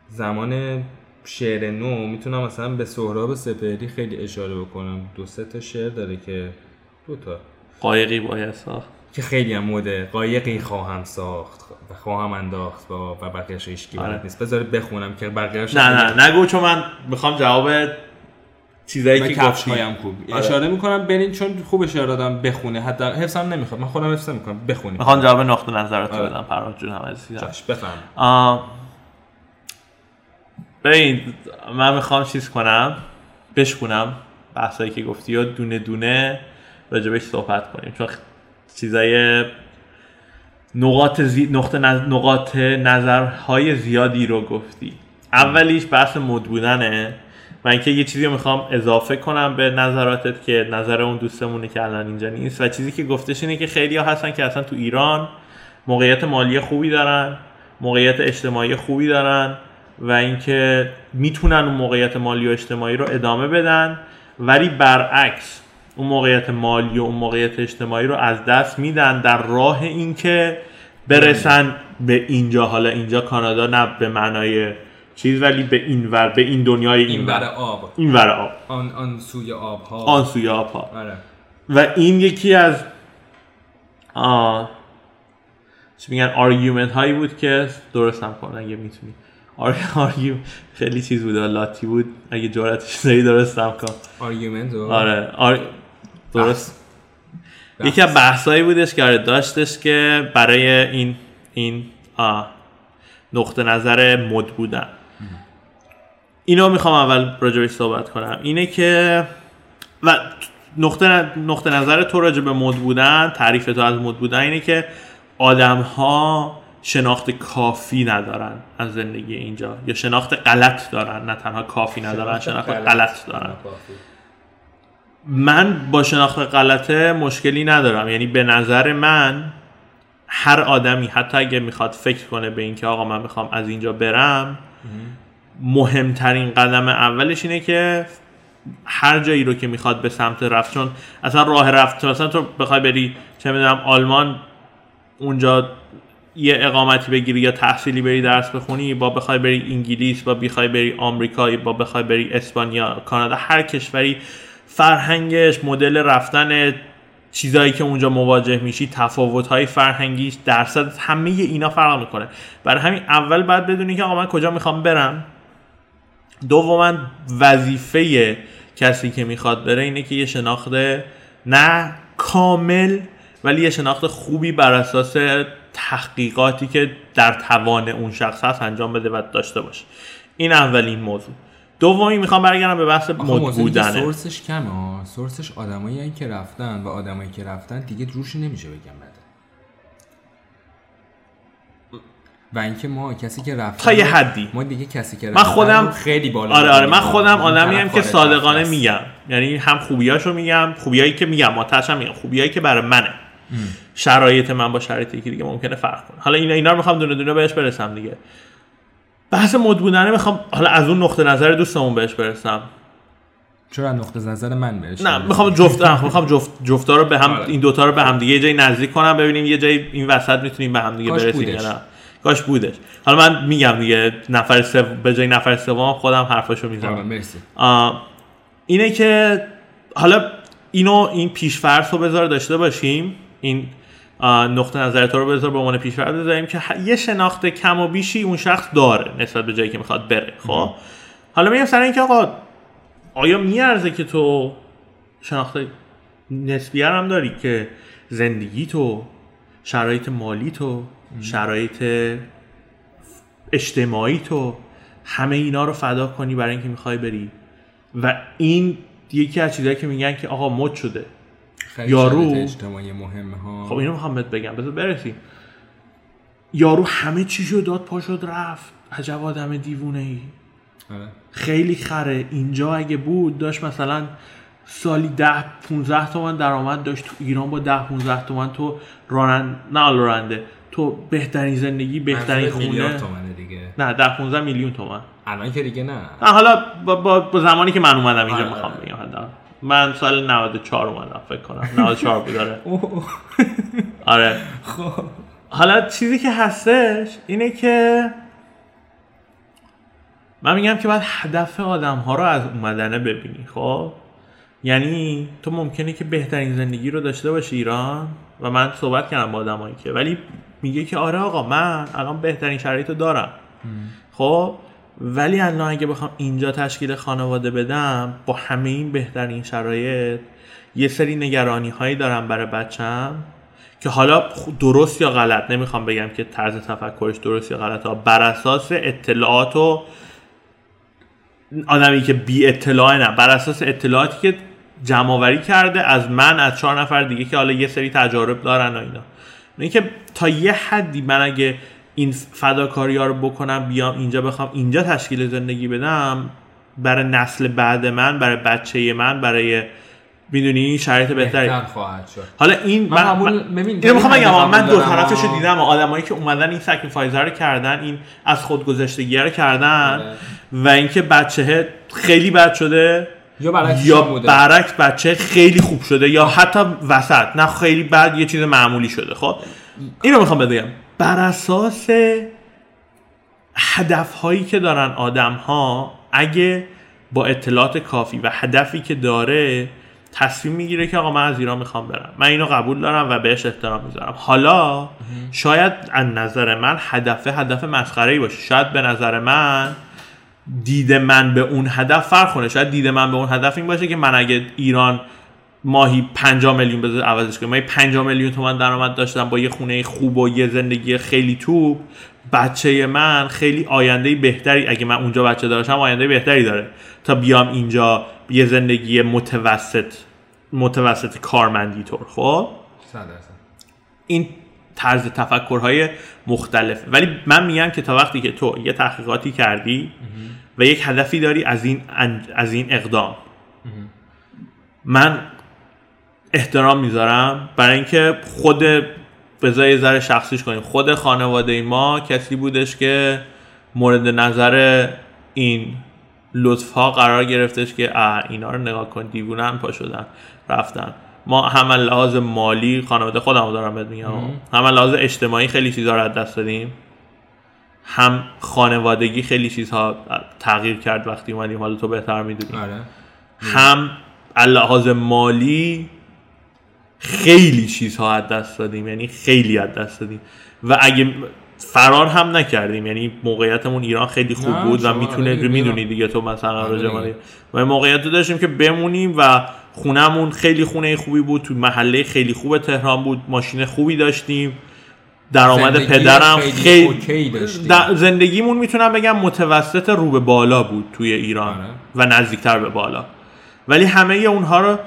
زمان شعر نو می‌تونم مثلا به سهراب سپهری خیلی اشاره بکنم. دو سه تا شعر داره که دو تا. قایقی باید ساخت. که خیلی هم مده. قایقی خواهم ساخت و خواهم انداخت با و بقیه‌اش هیچ کی آره. نیست. بذار بخونم که بقیه‌اش نه نه نگو چون من می‌خوام جواب چیزایی که کفش گفتی. هایم خوب. آره. اشاره می‌کنم برین چون خوب اشاره دادم بخونه. حتی حفظم نمی‌خواد. من خودم حفظ می‌کنم بخونیم. می‌خوام جواب نقطه نظرت آره. بدم. فراد جون هم عزیزم. جاش بفهم. ببین من می‌خوام چیز کنم بشکنم بحثایی که گفتی و دونه دونه راجبش صحبت کنیم. چون چیزای نقاط, زی... نقطه نظ... نقاط نظرهای زیادی رو گفتی. اولیش بحث مد بودنه. و اینکه یه چیزی رو می‌خوام اضافه کنم به نظراتت که نظر اون دوستمونه که الان اینجا نیست. و چیزی که گفتش اینه که خیلی ها هستن که اصلا تو ایران موقعیت مالی خوبی دارن موقعیت اجتماعی خوبی دارن. و اینکه می‌تونن اون موقعیت مالی و اجتماعی رو ادامه بدن ولی برعکس اون موقعیت مالی و اون موقعیت اجتماعی رو از دست میدن در راه اینکه برسن به اینجا حالا اینجا کانادا نه به معنای چیز ولی به این ور به این دنیای این, این ور. آب. این ور آب. آن آن سوی آب ها آن سوی آب ها آره. و این یکی از آه چی میگن argument هایی بود که درست هم کن اگه می‌تونی. آرگوم خیلی چیز بود لاتی بود. اگه جرأتش داری درست هم کن. argument آره. آر... درست. یکی از بحثایی بودش که آره داشتش که برای این این آه. نقطه نظر مد بودن. اینو می‌خوام اول راجبش صحبت کنم. اینه که و نقطه, نقطه نظر تو راجع به مد بودن تعریف تو از مد بودن اینه که آدم ها شناخت کافی ندارن از زندگی اینجا یا شناخت غلط دارن نه تنها کافی ندارن شناخت غلط دارن. من با شناخت غلطه مشکلی ندارم. یعنی به نظر من هر آدمی حتی اگه می‌خواد فکر کنه به اینکه آقا من می‌خوام از اینجا برم مهمترین قدم اولش اینه که هر جایی رو که می‌خواد به سمت رفت چون اصلا راه رفت مثلا تو بخوای بری چه می‌دونم آلمان اونجا یه اقامتی بگیری یا تحصیلی بری درس بخونی با بخوای بری انگلیس با بخوای بری آمریکا با بخوای بری اسپانیا کانادا هر کشوری فرهنگش مدل رفتن چیزایی که اونجا مواجه میشی تفاوت های فرهنگیش درصد همه اینا فرق می‌کنه. برای همین اول باید بدونی که آقا من کجا می‌خوام برم. دوما وظیفه کسی که می‌خواد بره اینه که یه شناخت نه کامل ولی یه شناخت خوبی بر اساس تحقیقاتی که در توان اون شخص هست انجام بده و داشته باشه. این اولین موضوع. دومی می‌خوام برگردم به بحث مد بودنه. سورسش کمه سورسش آدمایی که رفتن و آدمایی که رفتن دیگه روش نمیشه بگم بده و اینکه ما کسی که رفت تا یه حدی. ما دیگه کسی که من خودم خیلی بالا آره آره من خودم آدمی هم که صادقانه میگم. یعنی هم خوبیاشو میگم خوبیایی که میگم ما هم میگم خوبیایی که برای منه. شرایط من با شرایطی که دیگه ممکنه فرق کنه. حالا اینا اینا رو می‌خوام دونه دونه بهش برسم دیگه. بحث مد بودنه می‌خوام حالا از اون نقطه نظر دوستمون بهش برسم. چرا نقطه نظر من بهش نه می‌خوام جفت می‌خوام جفت جفتا رو به هم آره. این دوتا رو به هم دیگه یه جایی نزدیک کنم ببینیم یه جایی این وسط می‌تونیم به هم دیگه برسیم یا نه. کاش بودش. حالا من میگم دیگه نفر سوم به جای نفر سوم خودم حرفاشو می‌زنم. آره اینه که حالا اینو این پیشفرض رو بذار داشته باشیم. این نقطه نظر تو رو بذار به عنوان پیشورد بذاریم که یه شناخت کم و بیشی اون شخص داره نسبت به جایی که می‌خواد بره خب؟ حالا میگم سر اینکه آقا آیا میارزه که تو شناخت نسبی هم داری که زندگی تو شرایط مالی تو شرایط اجتماعی تو همه اینا رو فدا کنی برای اینکه می‌خوای بری؟ و این یکی از چیزهایی که میگن که آقا مد شده. یارو. اجتماعی مهمه ها. خب اینو می‌خوام بهت بگم. بذار برسیم. یارو همه چیشو داد پا شد رفت. عجب آدم دیوونه ای آره. خیلی خره. اینجا اگه بود داشت مثلا سالی ده 15 تومن درآمد داشت تو ایران. با ده 15 تومن تو رانند نه راننده. تو بهترین زندگی بهترین خونه. دیگه. نه ده 15 میلیون تومن الان که دیگه نه. نه حالا با, با, با زمانی که من اومدم اینجا آره. می‌خوام بگم من سال 94 اومدم فکر کنم. 94 بود داره آره. خب. حالا چیزی که هستش اینه که من میگم که باید هدف آدم ها رو از اومدنه ببینی خب؟ یعنی تو ممکنه که بهترین زندگی رو داشته باشی ایران و من صحبت کردم با آدمایی که ولی میگه که آره آقا من الان بهترین شرایط رو دارم. خب؟ ولی الان اگه بخوام اینجا تشکیل خانواده بدم با همه این بهترین شرایط یه سری نگرانی هایی دارم برای بچم که حالا درست یا غلط نمی‌خوام بگم که طرز تفکرش درست یا غلط ها بر اساس اطلاعات و آدمی که بی اطلاع نه بر اساس اطلاعاتی که جمع کرده از من از چهار نفر دیگه که حالا یه سری تجارب دارن و اینا. اینکه تا یه حدی من اگه این فداکاری ها رو بکنم بیام اینجا بخوام اینجا تشکیل زندگی بدم برای نسل بعد من برای بچه من برای می‌دونی شرایط بهتری خواهد شد حالا این من, من, من اینو می‌خوام بگم من دو. طرفش رو دیدم آدمایی که اومدن این sacrifice رو کردن این از خودگذشتگی رو کردن آره. و اینکه بچه خیلی بد شده یا برعکسش یا بوده. برعکس بچه خیلی خوب شده یا حتی وسط نه خیلی بد یه چیز معمولی شده خب اینو می‌خوام بگم بر اساس هدف هایی که دارن آدم ها اگه با اطلاعات کافی و هدفی که داره تصمیم می‌گیره که آقا من از ایران می‌خوام برم. من اینو قبول دارم و بهش احترام می‌ذارم. حالا شاید از نظر من هدف هدف مسخره باشه. شاید به نظر من دید من به اون هدف فرق کنه. شاید دید من به اون هدف این باشه که من اگه ایران ماهی 5 میلیون بذار عوضش کنم من 5 میلیون تومن درآمد داشتم با یه خونه خوب و یه زندگی خیلی توپ. بچه من خیلی آینده بهتری اگه من اونجا بچه داشتم آینده بهتری داره. تا بیام اینجا یه زندگی متوسط متوسط کارمندی طور خب. این طرز تفکرهای مختلف ولی من میگم که تا وقتی که تو یه تحقیقاتی کردی و یک هدفی داری از این از این اقدام. من احترام می‌ذارم. برای اینکه خود بذار یه ذره شخصیش کنیم. خود خانواده ما کسی بودش که مورد نظر این لطف ها قرار گرفتش که اه اینا رو نگاه کن دیوونن پا شدن رفتن. ما هم لحاظ مالی خانواده خودم رو دارم بهت میگم. هم لحاظ اجتماعی خیلی چیزها رو از دست دادیم. هم خانوادگی خیلی چیزها تغییر کرد وقتی اومدیم. حالا تو بهتر می‌دونی. آره. هم لحاظ مالی خیلی چیزها از دست دادیم یعنی خیلی از دست دادیم و اگه فرار هم نکردیم یعنی موقعیتمون ایران خیلی خوب بود و می‌تونه می‌دونی دیگه تو مثلا آره راجع. و موقعیت رو داشتیم که بمونیم و خونهمون خیلی خونه خوبی بود تو محله خیلی خوب تهران بود ماشین خوبی داشتیم درآمد پدرم خیلی خیلی داشتیم. در- زندگیمون می‌تونم بگم متوسط رو به بالا بود توی ایران آره. و نزدیکتر به بالا ولی همه اونها رو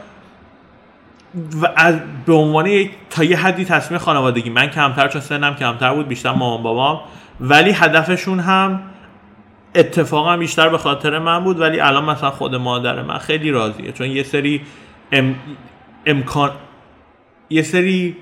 و از به عنوان یک تا یه حدی تصمیم خانوادگی. من کمتر چون سنم کمتر بود بیشتر مامان بابام. ولی هدفشون هم اتفاقا بیشتر به خاطر من بود. ولی الان مثلا خود مادر من خیلی راضیه. چون یه سری ام... امکان یه سری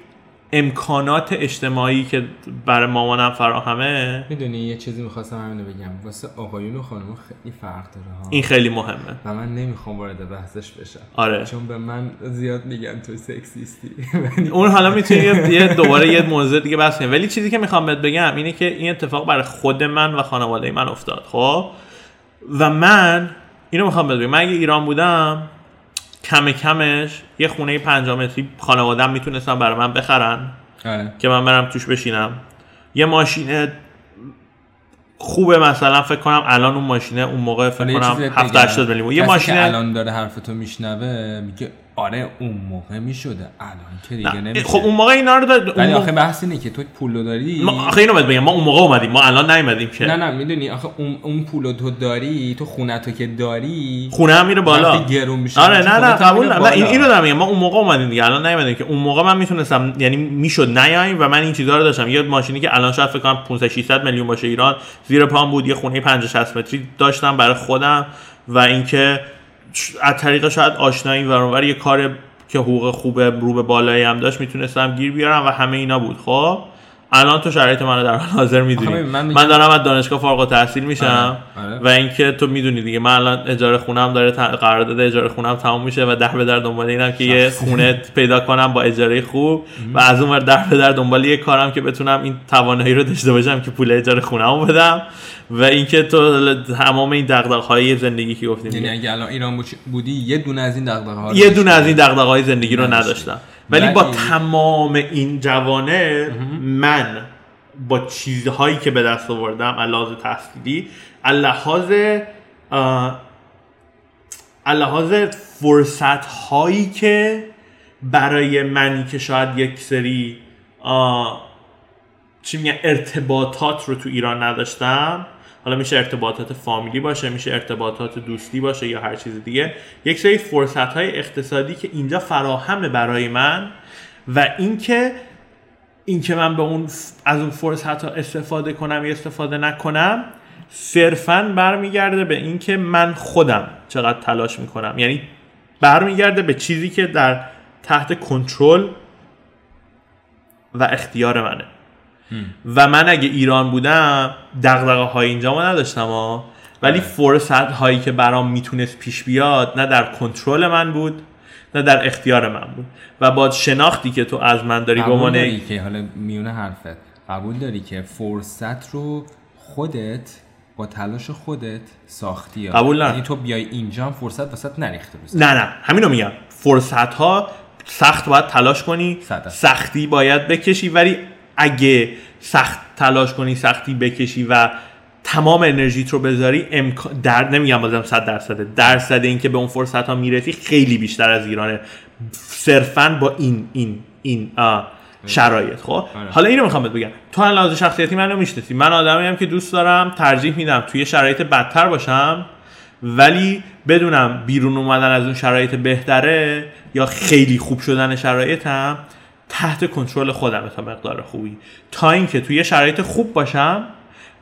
امکانات اجتماعی که برای مامانم فراهمه. می‌دونی یه چیزی می‌خواستم همینو بگم. واسه آقایون و خانم خیلی فرق داره ها. این خیلی مهمه. و من نمی‌خوام وارد بحثش بشم. آره. چون به من زیاد میگن تو سکسیستی. اون حالا می‌تونی یه دوباره یه موضوع دیگه بحث کنیم. ولی چیزی که می‌خوام بهت بگم اینه که این اتفاق برای خود من و خانواده من افتاد خب؟ و من اینو می‌خوام بهت بگم. من اگه ایران بودم کم کمش یه خونه 5 متری خانوادم می‌تونستم برای من بخرن. آره. که من برم توش بشینم. یه ماشین خوبه مثلا فکر کنم الان اون ماشینه اون موقع فکر کنم چیزی بهت 7 بگم. 80 میلیون یه ماشین الان داره حرفتو میشنوه میگه آره اون موقع می‌شده. الان که دیگه نمیشه. خب اون موقع اینا رو داد ولی آخه بحث اینه که تو پولو داری؟ ما آخه اینو بگم ما اون موقع اومدیم ما الان نیومدیم که. نه نه می‌دونی آخه اون اون پولو تو داری تو خونه تو که داری خونه هم میره بالا. گرون میشه آره نه نه قبول نه این. اینو دارم میگم ما اون موقع اومدیم دیگه الان نیومدیم که. اون موقع من می‌تونستم یعنی می‌شد نیایم و من این چیزا رو داشتم. یه ماشینی که الان شاید فکر کنم 500 600 میلیون باشه ایران زیر پام بود یه خونه 50 60 متری داشتم برای خودم و اینکه از طریق شاید آشنایی و یه کار که حقوق خوب رو به بالایی هم داشت می‌تونستم گیر بیارم و همه اینا بود. خب؟ الان تو شرایط منو در حال حاضر می‌دونی. من من, دارم از دانشگاه فارغ التحصیل میشم آره، آره. و اینکه تو می‌دونی دیگه. من الان اجاره خونم داره قرارداد اجاره خونم تموم میشه و در به در دنبال اینم که یه خونه پیدا کنم با اجاره خوب و از اون ور در به در دنبال یه کارم که بتونم این توانایی رو داشته باشم که پول اجاره خونمو بدم. و اینکه تو تمام این دغدغه‌های زندگی که گفتیم یعنی. اگه الان ایران بودی- یه دونه از این دغدغه ها یه دونه. از این دغدغه‌های زندگی رو. نداشتم ولی با تمام این جوانه من با چیزهایی که به دست آوردم لحاظ تحصیلی لحاظ لحاظ فرصت هایی که برای منی که شاید یک سری چی میگن ارتباطات رو تو ایران نداشتم حالا میشه ارتباطات فامیلی باشه میشه ارتباطات دوستی باشه یا هر چیز دیگه. یک سری فرصت های اقتصادی که اینجا فراهمه برای من و اینکه اینکه من به اون از اون فرصت ها استفاده کنم یا استفاده نکنم صرفا برمیگرده به اینکه من خودم چقدر تلاش می‌کنم. یعنی برمیگرده به چیزی که در تحت کنترل و اختیار منه. و من اگه ایران بودم دغدغه های اینجا ما نداشتم ها ولی فرصت هایی که برام می‌تونست پیش بیاد نه در کنترل من بود نه در اختیار من بود. و با شناختی که تو از من داری به عنوان که حالا میونه حرفت. قبول داری که فرصت رو خودت با تلاش خودت ساختی. قبول ندارم. یعنی تو بیای اینجا هم فرصت وسط نریخته بزن نه نه. همینو میگم. فرصت ها سخت باید تلاش کنی صد درصد. سختی باید بکشی ولی اگه سخت تلاش کنی سختی بکشی و تمام انرژیت رو بذاری امکان در نمیگم بازم 100 درصده. درصد اینکه به اون فرصت ها می‌رسی خیلی بیشتر از ایرانه. صرفا با این این این آه، شرایط. خب؟ آره. حالا اینو می‌خوام بهت بگم. تو از لحاظ شخصیتی منو می‌شناسی. من آدمی که دوست دارم ترجیح میدم توی شرایط بدتر باشم ولی بدونم بیرون اومدن از اون شرایط بهتره یا خیلی خوب شدن شرایطم. تحت کنترل خودم تا مقدار خوبی. تا اینکه توی شرایط خوب باشم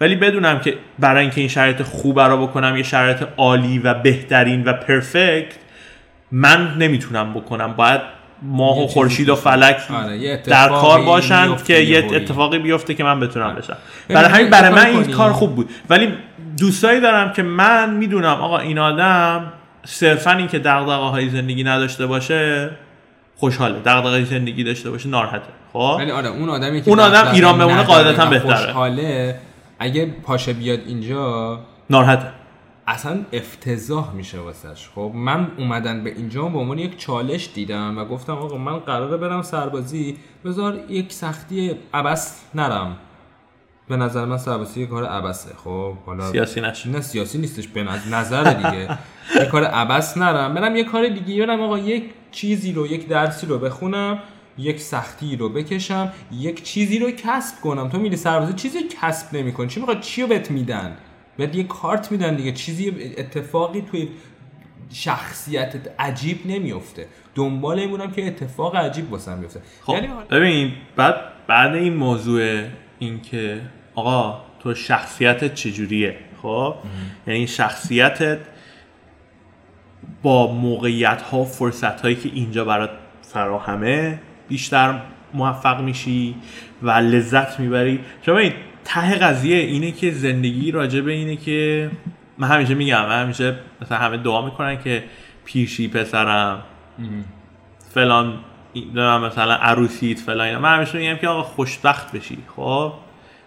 ولی بدونم که برای اینکه این شرایط خوب رو بکنم یه شرایط عالی و بهترین و پرفکت من نمی‌تونم بکنم. باید ماه یه و خورشید و فلک آره، یه در کار باشن میفته که یه. اتفاقی بیفته که من بتونم بشم. ببین، برای همین برای یه من این. کار خوب بود. ولی دوستایی دارم که من می‌دونم آقا این آدم صرفا این که دغدغه های زندگی نداشته باشه خوشحاله دغدغه زندگی داشته باشه ناراحته خب؟ ولی آره اون آدمی که اون آدم ایران بمونه قاعدتاً بهتره. خوشحاله اگه پاشه بیاد اینجا ناراحته. اصلا افتضاح میشه واسش. خب من اومدن به اینجا به عنوان یک چالش دیدم و گفتم آقا من قراره برم سربازی. بذار یک سختی عبس نرم. به نظر من سربازی کار عبسه خب حالا سیاسی نشه. نه سیاسی نیستش به نظر- نظر دیگه. یه کار عبس نرم. برم یه کار دیگه برم آقا یک چیزی رو یک درسی رو بخونم یک سختی رو بکشم یک چیزی رو کسب کنم. تو میری سربازی چیزی رو کسب نمی‌کنی. چی می‌خواد؟ چی رو بهت میدن؟ بهت یه کارت میدن دیگه. چیزی اتفاقی توی شخصیتت عجیب نمیفته دنبال این بودم که اتفاق عجیب واسم بیفته. خب یعنی ببین بعد بعد این موضوع این که آقا تو شخصیتت چجوریه؟ خب؟ یعنی شخصیتت با موقعیت ها فرصت هایی که اینجا برات فراهمه بیشتر موفق میشی و لذت می‌بری. چون ببین ته قضیه اینه که زندگی راجبه اینه که من همیشه میگم من همیشه مثلا همه دعا می‌کنن که پیرشی پسرم فلان این- مثلا عروسیت فلان من همیشه میگم که آقا خوشبخت بشی خب؟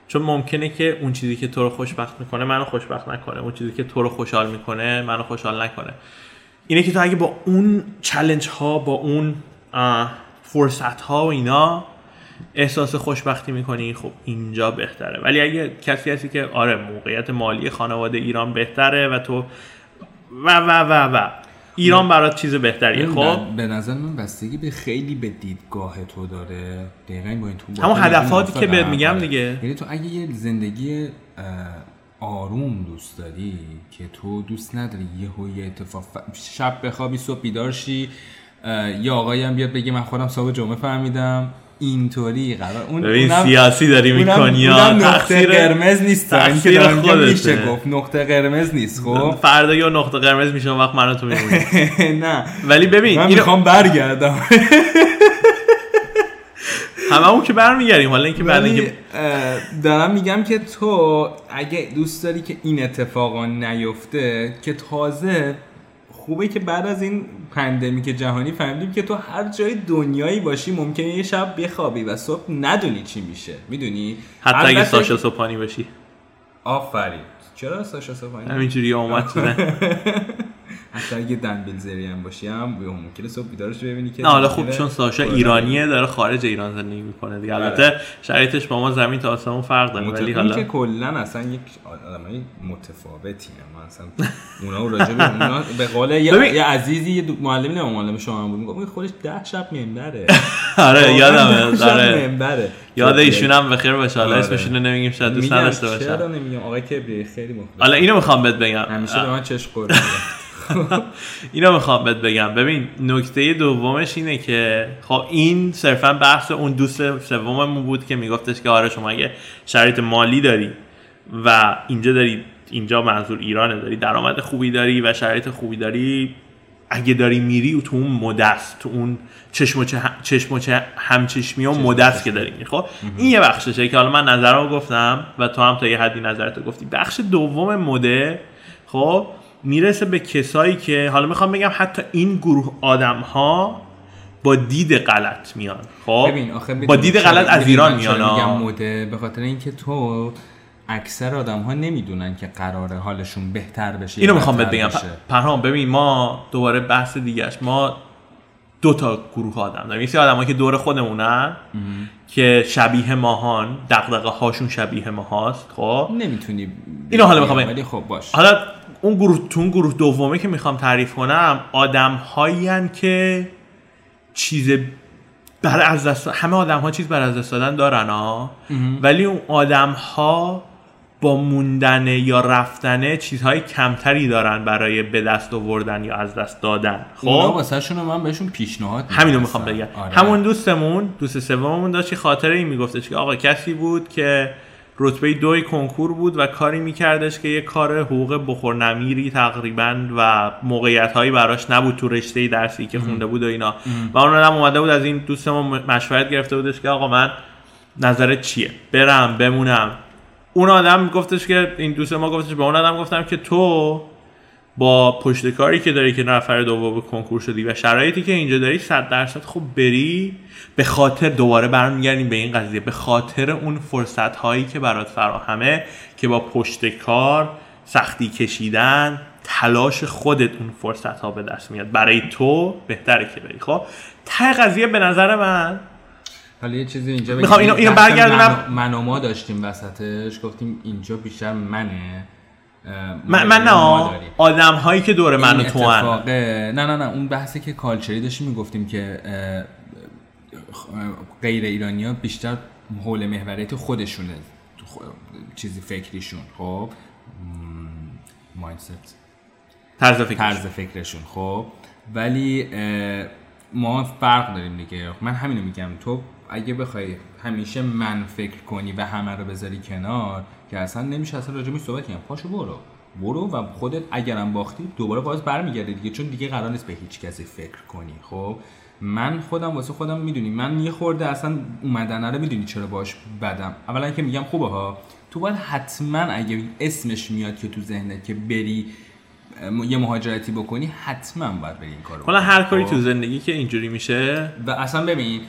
چون ممکنه که اون چیزی که تو رو خوشبخت می‌کنه منو خوشبخت نکنه اون چیزی که تو رو خوشحال می‌کنه منو خوشحال نکنه. اینه که تو اگه با اون چلنج ها با اون فرصت ها و اینا احساس خوشبختی می‌کنی خب اینجا بهتره ولی اگه کسی هستی که آره موقعیت مالی خانواده ایران بهتره و تو و و و و ایران برات چیز بهتریه ببین، خب به نظر من بستگی به خیلی به دیدگاه تو داره دقیقا با این تو همون هدفاتی که. بهت میگم. دیگه. یعنی تو اگه یه زندگی آروم دوست داری که تو دوست نداری یه یه اتفاق ف- شب بخوابی صبح بیدار شی یه آقایی هم بیاد بگه من خودم صبح جمعه فهمیدم. اینطوری قرار اون ببین اونم- سیاسی داری می‌کنی یا اونم نقطه قرمز نیست. تقصیر. میشه گفت. نقطه قرمز نیست خب؟ فردا یا نقطه قرمز میشه وقت من تو میمونیم نه. ولی ببین من می‌خوام برگردم. هممون که برمیگردیم. حالا اینکه بعد اینکه دارم میگم که تو اگه دوست داری که این اتفاقا نیفته که تازه خوبه که بعد از این پندمیک جهانی فهمیدیم که تو هر جای دنیایی باشی ممکنه یه شب بخوابی و صبح ندونی چی میشه. می‌دونی؟ حتی اگه ساشا سوپانی باشی. آفرین. چرا ساشا سوپانی همینجوری اومد حتی اگه دنبیل زری هم باشی هم ممکنه صبح بیدارش ببینی که نه حالا خوب چون ساشا کرونا ایرانیه داره خارج ایران زندگی می‌کنه دیگه. البته شرایطش با ما زمین تا آسمون فرق داره ولی حالا که کلا اصلا یک آدمای متفاوتی هم من اصلا اونا راجع به اونا به قول یه, عزیزی یه معلمی نه معلم شما هم بود. می‌گفت خودش ده شب منبره. آره یادمه آره. یاد ایشون هم بخیر باشه. حالا آره. اسمشون رو نمیگیم شاید دوست نداشته چرا باشن نمیگم؟ آقای کبریه خیلی مخلص حالا اینو می‌خوام بهت بگم. همیشه به من چشم خورده. اینو می‌خوام بهت بگم. ببین نکته دومش اینه که خب این صرفا بحث اون دوست سوممون بود که میگفتش که آره شما اگه شرایط مالی داری و اینجا داری اینجا منظور ایرانه داری درآمد خوبی داری و شرایط خوبی داری اگه داری میری تو اون مدست تو اون چشم و چه چشم و چه همچشمی و مدست که داری. میری خب این یه بخششه که حالا من نظرمو گفتم و تو هم تا یه حدی نظرتو گفتی. بخش دوم مده خب می‌رسه به کسایی که حالا می‌خوام بگم حتی این گروه آدم ها با دید غلط میان خب؟ ببین آخه با دید غلط از ایران میان. مده به خاطر اینکه تو اکثر آدم ها نمی‌دونن که قراره حالشون بهتر بشه اینو می‌خوام بهت بگم. پرهام ببین ما دوباره بحث دیگهش ما دو تا گروه آدم داریم. یه سری آدمایی که دور خودمونن که شبیه ماهان دغدغه هاشون شبیه ما هاست خب؟ نمی‌تونی اینو حالا می‌خوام بگم. ولی خب باش. حالا اون گروه تو اون گروه دومه که می‌خوام تعریف کنم آدم که چیز بر از دست همه آدم ها چیز بر از دست دادن دارن ها ولی اون آدم ها با موندن یا رفتن چیزهای کمتری دارن برای به دست آوردن یا از دست دادن. اونا خب واسه شون من بهشون پیشنهاد همینو می‌خوام. بگم. آره. همون دوستمون دوست سوممون داشت خاطره این میگفتش که آقا کسی بود که رتبه دوی کنکور بود و کاری میکردش که یه کار حقوق بخور نمیری تقریبا و موقعیت هایی براش نبود تو رشته درسی که خونده بود و اینا. و اون آدم اومده بود از این دوستمون مشورت گرفته بودش که آقا من نظرت چیه؟ برم بمونم. اون آدم گفتش که این دوست ما گفتش به اون آدم گفتم که تو با پشت کاری که داری که نفر دوم کنکور شدی و شرایطی که اینجا داری صد درصد خب بری به خاطر دوباره برمیگردیم به این قضیه. به خاطر اون فرصت هایی که برات فراهمه که با پشت کار سختی کشیدن تلاش خودت اون فرصت ها به دست میاد. برای تو بهتره که بری. خب؟ ته قضیه به نظر من حالا یه چیزی اینجا. می‌خوام اینو- اینو برگردونم. من, و ما داشتیم وسطش گفتیم اینجا بیشتر منه. من, من ما نه. آدم هایی که دور من و تو نه نه نه اون بحثی که کالچری داشتیم می‌گفتیم که غیر ایرانی ها بیشتر حول محوریت خودشونه چیزی فکریشون خب؟ مایندست طرز فکر طرز فکرشون خب؟ ولی ما فرق داریم دیگه. من همینو میگم. تو اگه بخوای همیشه من فکر کنی و همه رو بذاری کنار که اصلا نمیشه اصلا راجبش صحبت کنیم. پاشو برو. برو و خودت اگرم باختی دوباره باز برمیگردی دیگه چون دیگه قرار نیست به هیچ کسی فکر کنی. خب؟ من خودم واسه خودم می‌دونی من یه خورده اصلا اومدنه رو می‌دونی چرا باش بدم. اولا که میگم خوبه ها. تو باید حتما اگه اسمش میاد که تو ذهنت که بری یه مهاجرتی بکنی حتما باید بری این کارو حالا. هر کاری خب؟ تو زندگی که اینجوری میشه؟ و اصلا ببین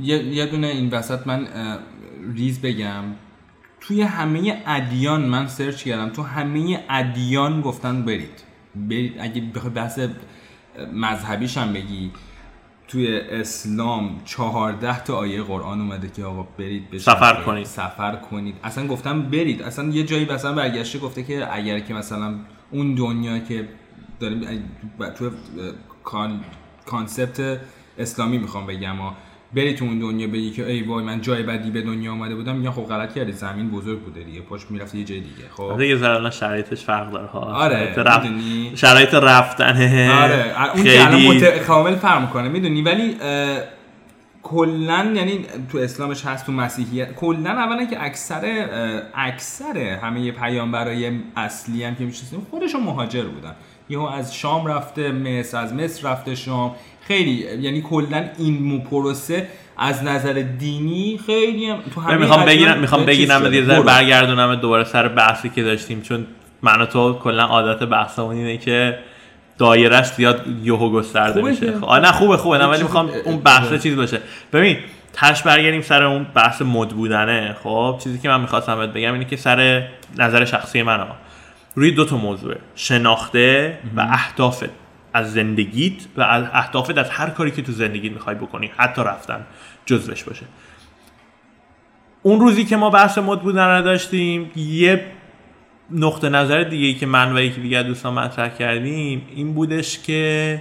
یه, یه دونه این وسط من ریز بگم. توی همه ادیان من سرچ کردم تو همه ادیان گفتن برید. برید اگه بخوای بحث مذهبیش هم بگی. توی اسلام چهارده تا آیه قرآن اومده که آقا برید بشین. سفر کنید. سفر کنید. اصلا گفتم برید. اصلا یه جایی مثلا برگشته گفته که اگر که مثلا اون دنیا که داریم تو concept اسلامی می‌خوام بگم بری تو اون دنیا بگی که ای وای من جای بدی به دنیا آمده بودم میگن خب غلط کردی زمین بزرگ بوده دیگه پاش می‌رفته یه جای دیگه خب؟ یه ذره الان شرایطش فرق داره ها. آره، شرایط, رفت... می‌دونی؟ شرایط رفتن آره اون که الان خیلی مت... کامل فرق می‌کنه می‌دونی؟ ولی اه، کلا یعنی تو اسلامش هست تو مسیحیت کلا اولا که اکثر اکثر همه پیامبرای اصلی هم که می‌شناسیم خودشون مهاجر بودن. یهو از شام رفته مصر از مصر رفته شام خیلی یعنی کلا این مو پروسه از نظر دینی خیلی هم تو همه می‌خوام بگیرم می‌خوام بگیرم. یه ذره. برگردونم دوباره سر بحثی که داشتیم چون من و تو کلا عادت بحثمون اینه که دایرش زیاد یهو گسترده میشه. خب، آه، نه خوبه خوبه نه ولی می‌خوام اون بحث چیز باشه. ببین تش برگردیم سر اون بحث مد بودنه. خب چیزی که من می‌خواستم بهت بگم اینه که سر نظر شخصی من ها روی دو تا موضوع شناخته و اهدافت از زندگیت و از اهدافت از هر کاری که تو زندگیت می‌خوای بکنی حتی رفتن جزوش باشه. اون روزی که ما بحث مد بودن رو داشتیم یه نقطه نظر دیگه ای که من و یکی دیگه دوستان مطرح کردیم این بودش که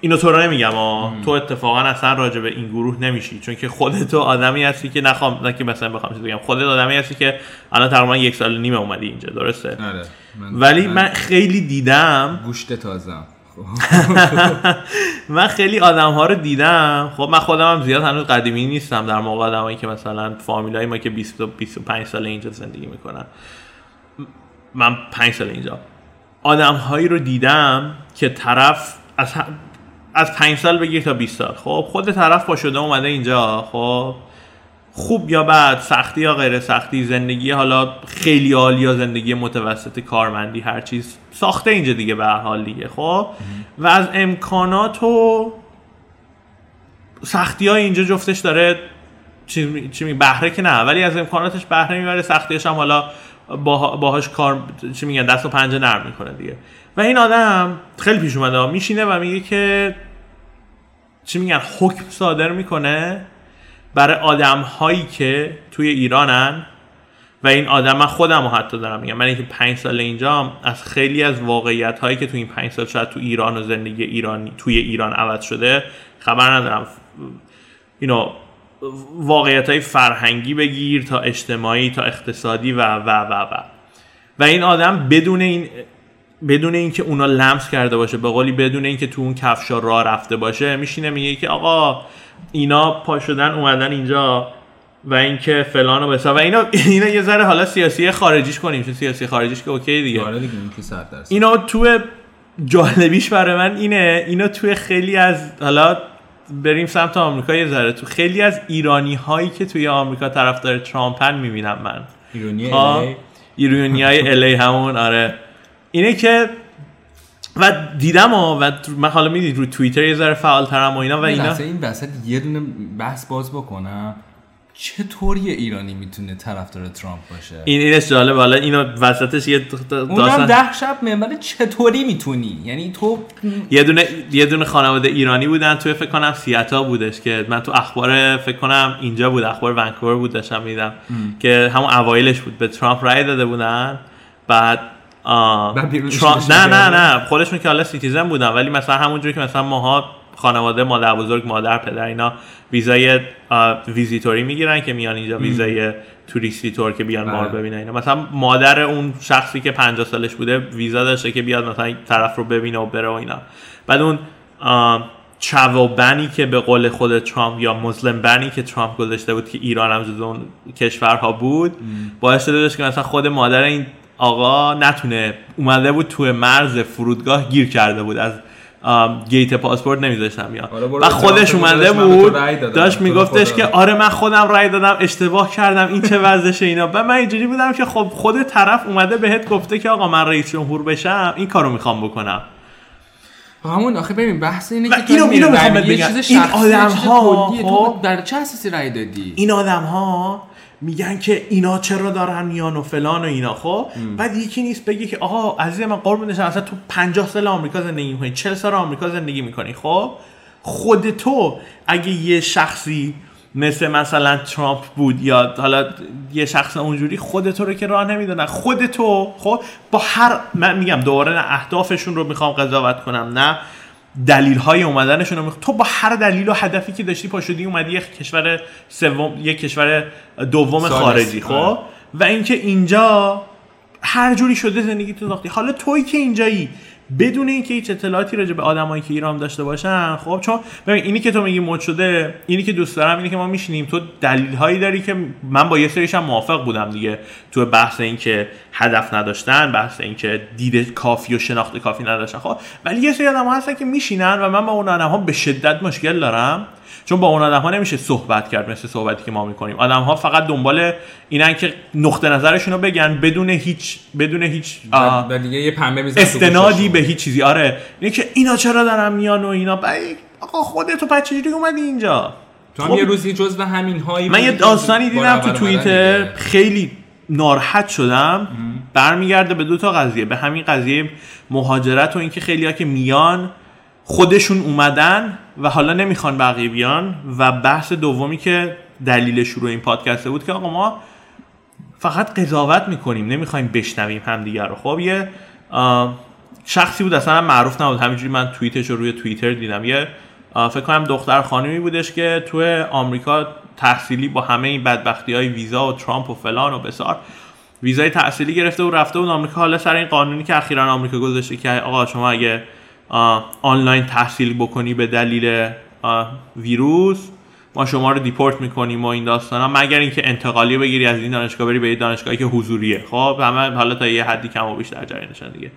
اینو تو رو نمیگم ها تو اتفاقا اصلا راجع به این گروه نمیشی چون که خودت تو آدمی هستی که نخوام نه که مثلا بخوام چیز بگم خودت آدمی هستی که الان تقریبا یک سال نیمه اومدی اینجا درسته؟ آره ولی من خیلی دیدم گوشت تازم من خیلی آدم ها رو دیدم. خب من خودم هم زیاد هنوز قدیمی نیستم. در موقع آدمایی که مثلا فامیلای ما که 20 25 سال اینجا زندگی می‌کنن. من 5 سال اینجا. آدم هایی رو دیدم که طرف از از 5 سال بگیر تا 20 سال. خب خود طرف با شده اومده اینجا. خب خوب یا بد سختی یا غیر سختی زندگی حالا خیلی عالی یا زندگی متوسط کارمندی هر چیز ساخته اینجا دیگه به حال دیگه خب؟ و از امکانات و سختی های اینجا جفتش داره چی می بهره که نه ولی از امکاناتش بهره می‌بره سختیش هم حالا باهاش کار چی میگن دست و پنجه نرم می‌کنه دیگه. و این آدم خیلی پیش اومده میشینه و میگه که چی میگن حکم صادر می‌کنه برای آدم هایی که توی ایرانن و این آدم من خودم رو حتی دارم میگم. من اینکه پنج سال اینجا از خیلی از واقعیت هایی که توی این پنج سال شاید تو ایران و زندگی ایرانی توی ایران عوض شده خبر ندارم. اینو واقعیت های فرهنگی بگیر تا اجتماعی تا اقتصادی و و و و. و این آدم بدون این بدون اینکه اونا لمس کرده باشه به قولی بدون اینکه تو اون کفشا راه رفته باشه میشینه میگه که آقا اینا پا شدن اومدن اینجا و اینکه فلان و بسا و اینا اینا یه ذره حالا سیاسی خارجیش کنیم چون سیاسی خارجیش که اوکی دیگه. آره دیگه اینا تو جالبیش برای من اینه اینا توی خیلی از حالا بریم سمت آمریکا یه ذره. تو خیلی از ایرانی هایی که توی آمریکا طرفدار ترامپن می‌بینم من. ایرانی ایرانی های الی همون آره. اینه که و دیدم و, و من حالا می‌دید رو توییتر یه ذره فعالترم و اینا و اینا. این وسط یه دونه بحث باز بکنم. چطوری ایرانی می‌تونه طرفدار ترامپ باشه؟ این اینش جالبه حالا اینو وسطش یه داستان اونم ده شب منبر چطوری می‌تونی؟ یعنی تو یه دونه یه دونه خانواده ایرانی بودن توی فکر کنم سیاتل بودش که من تو اخبار فکر کنم اینجا بود اخبار ونکوور بود داشتم می‌دیدم که همون اوایلش بود. به ترامپ رای داده بودن. بعد نه نه نه خودشون که حالا citizen بودن ولی مثلا همونجوری که مثلا ماها خانواده مادر بزرگ مادر پدر اینا ویزای ویزیتوری می‌گیرن که میان اینجا ویزای توریستی تور که بیان ما رو بله. ببینن اینا. مثلا مادر اون شخصی که 50 سالش بوده ویزا داشته که بیاد مثلا طرف رو ببینه و بره و اینا. بعد اون چاو بنی که به قول خود ترامپ یا مسلم بنی که ترامپ گذاشته بود که ایران هم جز اون کشورها بود باعث شده که مثلا خود مادر این آقا نتونه اومده بود توی مرز فرودگاه گیر کرده بود. از گیت پاسپورت نمیذاشتم یا. و خودش اومده بود. داشت میگفتش که آره من خودم رای دادم اشتباه کردم این چه وضعشه اینا. و من اینجوری بودم که خب خود طرف اومده بهت گفته که آقا من رئیس جمهور بشم این کارو می‌خوام بکنم. همون آخه ببین بحث اینه که اینو اینو می‌خوام بگم. این آدم ها خب در چه اساسی رای دادی؟ این آدم ها میگن که اینا چرا دارن میان و فلان و اینا خب؟ بعد یکی نیست بگه که آقا عزیز من قربون اصلا تو 50 سال آمریکا زندگی می‌کنی 40 سال آمریکا زندگی می‌کنی خب؟ خود تو اگه یه شخصی مثل مثلا ترامپ بود یا حالا یه شخص اونجوری خود تو رو که راه نمی‌دونن خود تو خب؟ با هر من میگم دوباره نه اهدافشون رو می‌خوام قضاوت کنم نه. دلیل های اومدنشون رو تو با هر دلیل و هدفی که داشتی پاشدی اومدی یک کشور سوم یک کشور دوم خارجی خب؟ آره. و اینکه اینجا هر جوری شده زندگی تو ساختی. حالا توی که اینجایی بدون اینکه هیچ اطلاعاتی راجع به آدمایی که ایران داشته باشن خب چون ببین اینی که تو میگی مد شده اینی که دوست دارم اینی که ما میشینیم تو دلیل هایی داری که من با یه سریش هم موافق بودم دیگه تو بحث این که هدف نداشتن بحث این که دید کافی و شناخت کافی نداشتن خب ولی یه سری آدم هستن که میشینن و من با اون آدم ها به شدت مشکل دارم. چون با اون آدم ها نمیشه صحبت کرد مثل صحبتی که ما می‌کنیم. آدم ها فقط دنبال اینن که نقطه نظرشون رو بگن بدون هیچ بدون هیچ دیگه یه پنبه استنادی به هیچ چیزی. آره. اینه که اینا چرا دارن میان و اینا؟ آقا خودت تو بچه چجوری اومدی اینجا؟ تو هم خب... یه روزی جز به همین هایی من یه داستانی دیدم تو توییتر. خیلی ناراحت شدم. برمیگرده به دو تا قضیه. به همین قضیه مهاجرت و اینکه خیلی ها که میان خودشون اومدن و حالا نمی‌خوان بقیه بیان و بحث دومی که دلیل شروع این پادکسته بود که آقا ما فقط قضاوت می‌کنیم نمی‌خوایم بشنویم همدیگر رو. خب یه شخصی بود اصلا معروف نبود. همینجوری من توییتش رو روی توییتر دیدم. یه فکر کنم دختر خانمی بودش که تو آمریکا تحصیلی با همه این بدبختی های ویزا و ترامپ و فلان و بسار ویزای تحصیلی گرفته و رفته بود آمریکا. حالا سر این قانونی که اخیرا آمریکا گذاشته که آقا شما اگه آنلاین تحصیل بکنی به دلیل ویروس. ما شما رو دیپورت می‌کنیم و این داستان ها مگر اینکه انتقالی بگیری از این دانشگاه بری به دانشگاهی که حضوریه. خب همه حالا تا یه حدی کم و بیشتر جریانشن دیگه.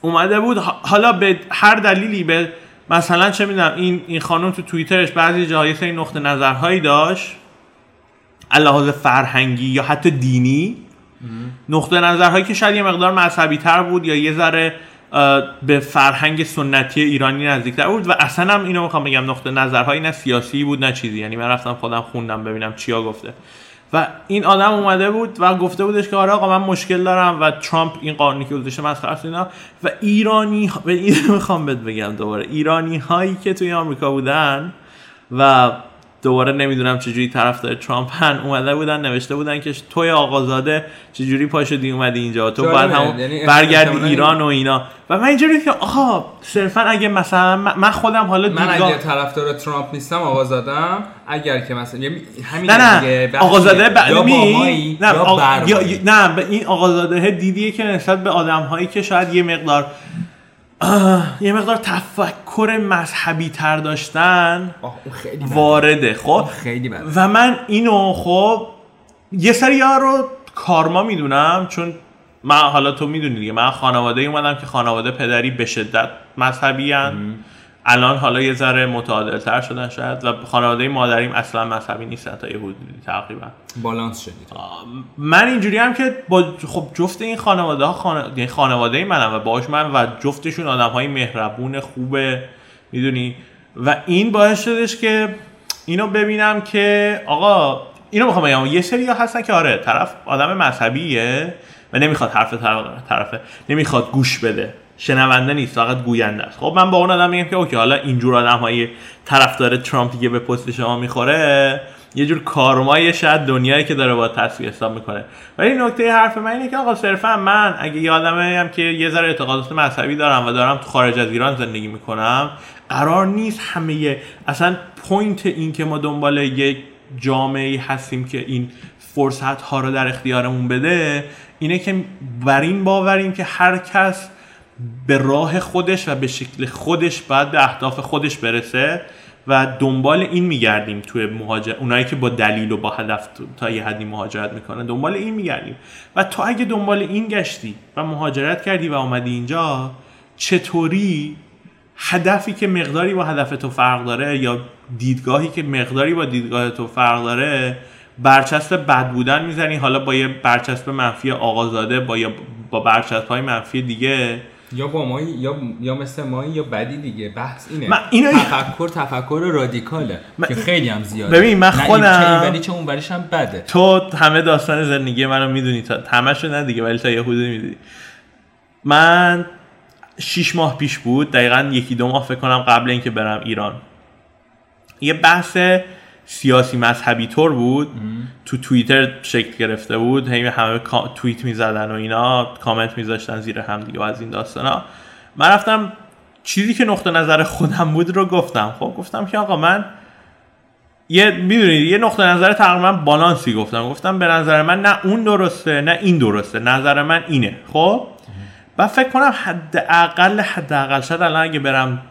اومده بود حالا به هر دلیلی به مثلا چه می‌دونم این این خانم تو توییترش بعضی جاهای سری نقطه نظرهایی داشت. لحاظ فرهنگی یا حتی دینی. نقطه نظرهایی که شاید یه مقدار مذهبی تر بود یا یه ذره به فرهنگ سنتی ایرانی نزدیکتر بود و اصلا هم اینو می‌خوام بگم نقطه نظرهایی نه سیاسی بود نه چیزی. یعنی من رفتم خودم خوندم ببینم چیا گفته. و این آدم اومده بود و گفته بودش که آره آقا من مشکل دارم و ترامپ این قانونی که گذاشته مسخره اینا. و ایرانی به این می‌خوام بهت بگم دوباره. ایرانی هایی که توی آمریکا بودن و دوباره نمی‌دونم چجوری طرفدار ترامپ هن. اومده بودن نوشته بودن که توی آقازاده چجوری پا شدی اومدی اینجا. تو بعد هم یعنی برگردی ایران و اینا. و من اینجوری که آها صرفا اگه مثلا من خودم حالا من اگه طرفدار ترامپ نیستم آقازادم اگر که مثلا همین نه نه. آقازاده ب... یا می... نه آق... یا... نه این آقازاده دیدیه که نسبت به آدم هایی که شاید یه مقدار یه مقدار تفکر مذهبی تر داشتن خیلی وارده خب؟ خیلی و من اینو خب یه سری ها رو کارما می‌دونم چون من حالا تو می‌دونی دیگه من خانواده اومدم که خانواده پدری به شدت مذهبی الان حالا یه ذره متعادل تر شدن شاید و خانواده مادریم اصلا مذهبی نیستن تا یه حدودی تقریبا. بالانس شدید. من اینجوری هم که با خب جفت این خانواده ها. یعنی خانواده منم و باش من و جفتشون آدم های مهربون خوبه می‌دونی؟ و این باعث شدش که اینو ببینم که آقا اینو می‌خوام بگم یه سری هستن که آره طرف آدم مذهبیه و نمی‌خواد حرف طرفه نمی‌خواد گوش بده. شنونده نیست فقط گوینده است. خب من با اون آدم میگم که اوکی حالا اینجور آدم های طرفدار ترامپ دیگه به پست شما می‌خوره یه جور کارمای شاید دنیایی که داره با تصویر حساب می‌کنه. ولی نکته حرف من اینه که آقا صرفا من اگه یه آدمی هم که یه ذره اعتقادات مذهبی دارم و دارم تو خارج از ایران زندگی می‌کنم قرار نیست همه اصلا point این که ما دنبال یک جامعه هستیم که این فرصت ها رو در اختیارمون بده اینه که بر این باوریم که هر کس به راه خودش و به شکل خودش باید به اهداف خودش برسه و دنبال این میگردیم توی مهاجر اونایی که با دلیل و با هدف تا یه حدی مهاجرت می‌کنن دنبال این میگردیم. و تو اگه دنبال این گشتی و مهاجرت کردی و آمدی اینجا چطوری هدفی که مقداری با هدف تو فرق داره یا دیدگاهی که مقداری با دیدگاه تو فرق داره برچسب بد بودن می‌زنی. حالا با یه برچسب منفی آقازاده با یا با برچسب های منفی دیگه یا با ما یا یا مثل ما یا بدی دیگه. بحث اینه. من اینو تفکر تفکر رادیکاله که خیلی هم زیاده. ببین من خودم ولی چه اون هم بده. تو همه داستان زندگی منو می‌دونی. تا همشو نه دیگه ولی تا یه حدودی می‌دونی. من شیش ماه پیش بود. دقیقا یکی دو ماه فکر کنم قبل اینکه برم ایران. یه بحث سیاسی مذهبی طور بود تو توییتر شکل گرفته بود هی همه توییت می‌زدن و اینا کامنت میذاشتن زیر هم دیگه و از این داستانا. من رفتم چیزی که نقطه نظر خودم بود رو گفتم. خب گفتم که آقا من یه می‌دونید یه نقطه نظر تقریبا بالانسی گفتم. گفتم به نظر من نه اون درسته نه این درسته نظر من اینه. خب؟ و فکر کنم حداقل حداقل شاید الان اگه برم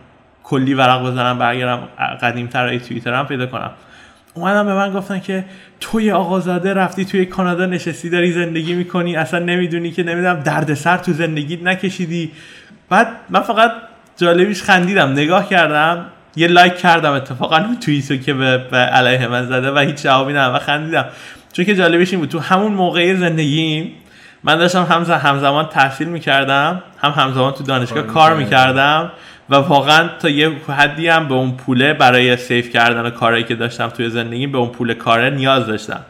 کلی ورق بزنم برگردم قدیمتر توییترم پیدا کنم. اومدن به من گفتن که توی آقازاده رفتی توی کانادا نشستی داری زندگی می‌کنی اصلا نمی‌دونی که نمی‌دونم دردسر تو زندگیت نکشیدی. بعد من فقط جالبیش خندیدم نگاه کردم یه لایک کردم اتفاقا اون توییتو که به, علیه من زده و هیچ جوابی ندادم و خندیدم. چون که جالبیش این بود تو همون موقع زندگیم من داشتم هم همزمان تحصیل می‌کردم هم همزمان تو دانشگاه کار می‌کردم. و واقعا تا یه حدی هم به اون پوله برای سیف کردن کارهایی که داشتم توی زندگی به اون پول کاره نیاز داشتم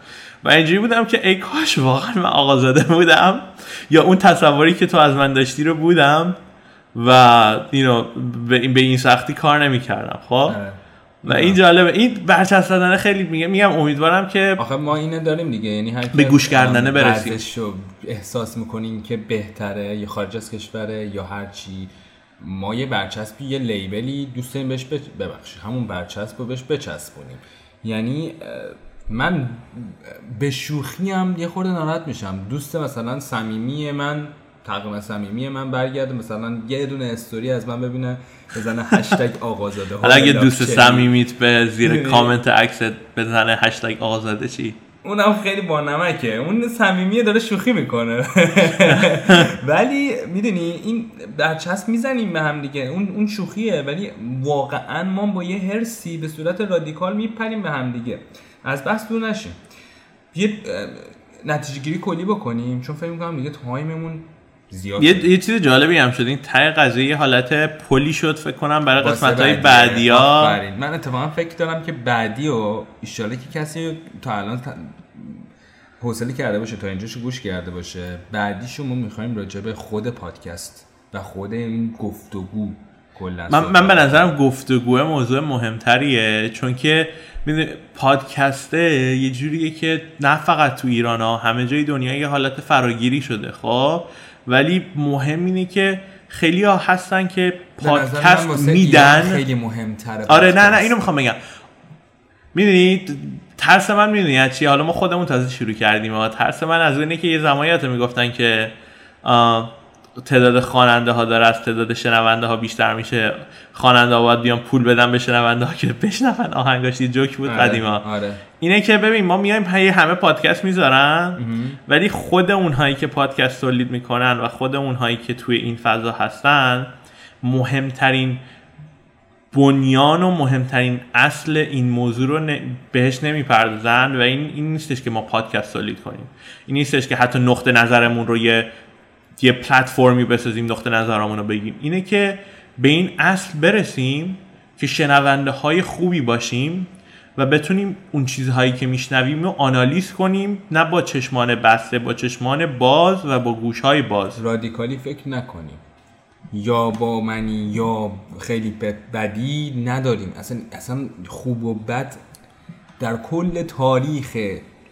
و اینجوری بودم که ای کاش واقعا من آقازاده بودم یا اون تصوری که تو از من داشتی رو بودم و اینو به این, به این سختی کار نمی‌کردم خب آره. و این جالبه این برچسب زدن خیلی میگم میگم امیدوارم که آخه ما اینو داریم دیگه یعنی هر به گوش کردنه برسیم. احساس می‌کنیم که بهتره یا خارج از کشوره یا هر چی ما یه برچسبی یه لیبلی دوست داریم بهش ببخشید همون برچسب رو بهش بچسبونیم یعنی من به شوخی هم یه خورده ناراحت میشم دوست مثلا صمیمی من تقریبا صمیمی من برگرده مثلا یه دونه استوری از من ببینه بزنه هشتگ آقازاده حالا اگه دوست. صمیمیت به زیر؟ کامنت عکست بزنه هشتگ آقازاده چی اونم خیلی با نمکه. اون صمیمیه داره شوخی می‌کنه. ولی می‌دونی این برچسب می‌زنیم به هم دیگه. اون اون شوخیه. ولی واقعا ما با یه حرصی به صورت رادیکال میپریم به هم دیگه. از بحث دور نشیم. یه نتیجه گیری کلی بکنیم. چون فکر می‌کنم دیگه time مون زیاد یه. یه چیز جالبی هم شد این ته قضیه یه حالت پلی شد فکر کنم برای قسمت های. بعدی ها. من اتفاقا فکر دارم که بعدی و ایشالا که کسی تا الان حوصله کرده باشه تا اینجاشو گوش کرده باشه بعدیشو ما می‌خوایم راجع به خود پادکست و خود این گفتگو کلا من, من به. نظرم گفتگو موضوع مهمتریه چون که می‌دونی، پادکسته یه جوریه که نه فقط تو ایران ها همه جای دنیا یه حالت فراگیری شده خب ولی مهم اینه که خیلی ها هستن که پادکست میدن. خیلی مهمتره آره نه نه. اینو می‌خوام بگم. می‌دونید ترس من می‌دونی از چیه حالا ما خودمون تازه شروع کردیم اما ترس من از اینه که یه زمانیات می‌گفتن که آه، تعداد خواننده ها داره از تعداد شنونده ها بیشتر میشه. خواننده ها باید بیان پول بدن به شنونده ها که بشنون. آهنگاش یه جوک بود آره، قدیما. آره. اینه که ببین ما میایم هی همه پادکست می‌ذارن ولی خود اونهایی که پادکست تولید می‌کنن و خود اونهایی که توی این فضا هستن مهمترین بنیان و مهمترین اصل این موضوع رو ن- بهش نمی‌پردازن و این این نیستش که ما پادکست تولید کنیم. این نیستش که حتی نقطه نظرمون رو یه یه پلتفرمی بسازیم نقطه نظرمون رو بگیم. اینه که به این اصل برسیم که شنونده های خوبی باشیم و بتونیم اون چیزهایی که میشنویم رو آنالیز کنیم نه با چشمان بسته با چشمان باز و با گوشهای باز. رادیکالی فکر نکنیم. یا با منی یا خیلی بد- بدی نداریم. اصلا اصلا خوب و بد در کل تاریخ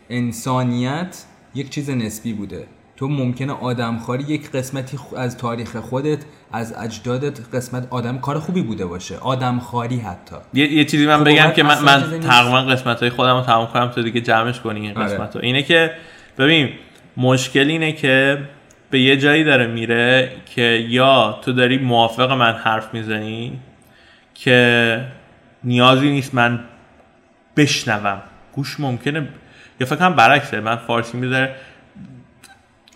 انسانیت یک چیز نسبی بوده. تو ممکنه آدمخواری یک قسمتی از تاریخ خودت از اجدادت قسمت آدم کار خوبی بوده باشه آدمخواری حتی یه, یه چیزی من خب، بگم که من, من. تقریبا قسمت های خودم رو تمام کنم تو دیگه جمعش کنی این آره. قسمت رو اینه که ببین مشکل اینه که به یه جایی داره میره که یا تو داری موافق من حرف می‌زنی که نیازی نیست من بشنوم گوش ممکنه یا فکر کنم برعکسه من فارسی می‌ذاره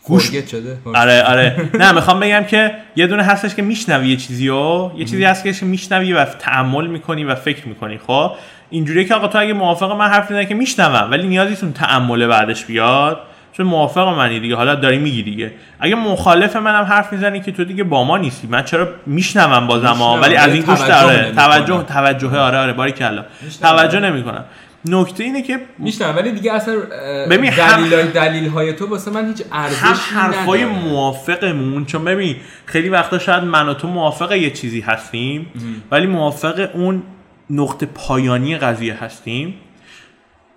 گوش شده. آره آره. نه می‌خوام بگم که یه دونه هستش که میشنوی یه چیزی و یه چیزی هست که میشنوی و تعمل می‌کنی و فکر می‌کنی. خب اینجوریه که آقا تو اگه موافق من حرف می‌زنی که میشنوم ولی نیازی نیست اون تعمل بعدش بیاد. چون موافق منی دیگه. حالا داری میگی دیگه. اگه مخالف منم حرف می‌زنی که تو دیگه با ما نیستی. من چرا میشنوم بازم ولی از این گوش داره. توجه توجه آره آره. باری کلا. توجه نمی‌کنم. نکته اینه که میشنم ولی دیگه اصلا ببین، دلیل دلیل های تو واسه من هیچ ارزشی هم حرفای نداره. موافقمون چون ببین خیلی وقتا شاید من و تو موافق یه چیزی هستیم ولی موافق اون نقطه پایانی قضیه هستیم.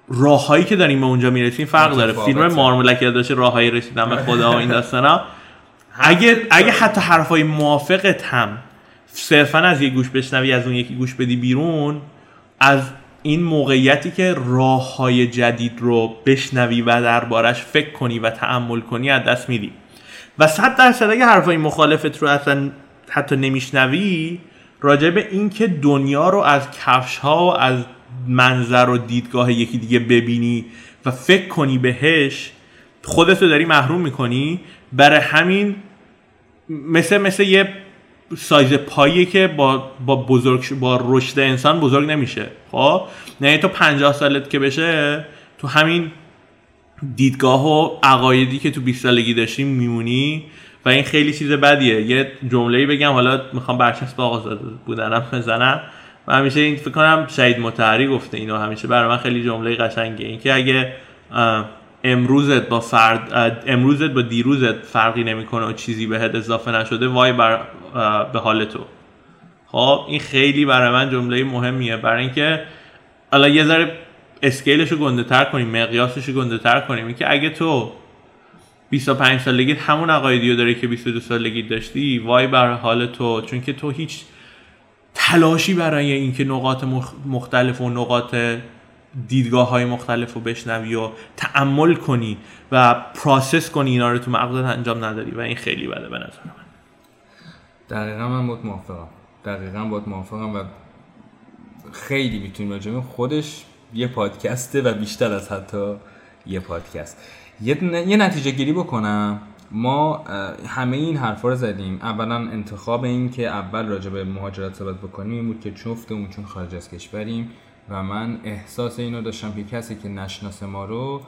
راههایی که داریم به اونجا می‌رسیم فرق داره. فیلم مارمولک داشته راههایی رسیدن به خدا و این داستانا اگه اگه حتی حرفای موافقت هم صرفا از یه گوش بشنوی از اون یکی گوش بدی بیرون از این موقعیتی که راه های جدید رو بشنوی و دربارش فکر کنی و تعمل کنی از دست میدی. و صد درصد اگه حرفای مخالفت رو اصلا حتی نمیشنوی راجع به این که دنیا رو از کفش ها و از منظر و دیدگاه یکی دیگه ببینی و فکر کنی بهش خودتو داری محروم می‌کنی. برای همین مثل مثل یه سایز پاییه که با با بزرگ با رشد انسان بزرگ نمیشه. خب؟ یعنی تو 50 سالت که بشه تو همین دیدگاه و عقایدی که تو 20 سالگی داشتیم میمونی و این خیلی چیز بدیه. یه جمله‌ای بگم حالا می‌خوام برچسب آقازاده بودنم بزنم. و همیشه این فکر کنم شهید متحری گفته اینو همیشه برای من خیلی جمله قشنگه این که اگه امروزت با فرد امروزت با دیروزت فرقی نمی‌کنه و چیزی بهت اضافه نشده وای بر به حال تو. خب این خیلی برای من جمله مهمیه. برای اینکه حالا یه ذره اسکیلش رو گنده تر کنیم مقیاسش رو گنده تر کنیم. اینکه اگه تو 25 سالگی همون عقایدی رو داری که 22 سالگی داشتی وای بر حال تو. چون که تو هیچ تلاشی برای اینکه نقاط مختلف و نقاط دیدگاه های مختلف رو بشنوی و تعمل کنی و پراسس کنی اینا رو تو مغزت انجام نداری و این خیلی بده به نظر من. دقیقا من باید موافقم. دقیقا باید موافقم و خیلی می‌تونیم راجع خودش یه پادکسته و بیشتر از حتی یه پادکست. یه, یه نتیجه گیری بکنم. ما همه این حرفا رو زدیم. اولا انتخاب این که اول راجع به مهاجرت صحبت بکنیم. این بود که چفتمون چون خارج از کشوریم. و من احساس اینو داشتم که کسی که نشناسه ما رو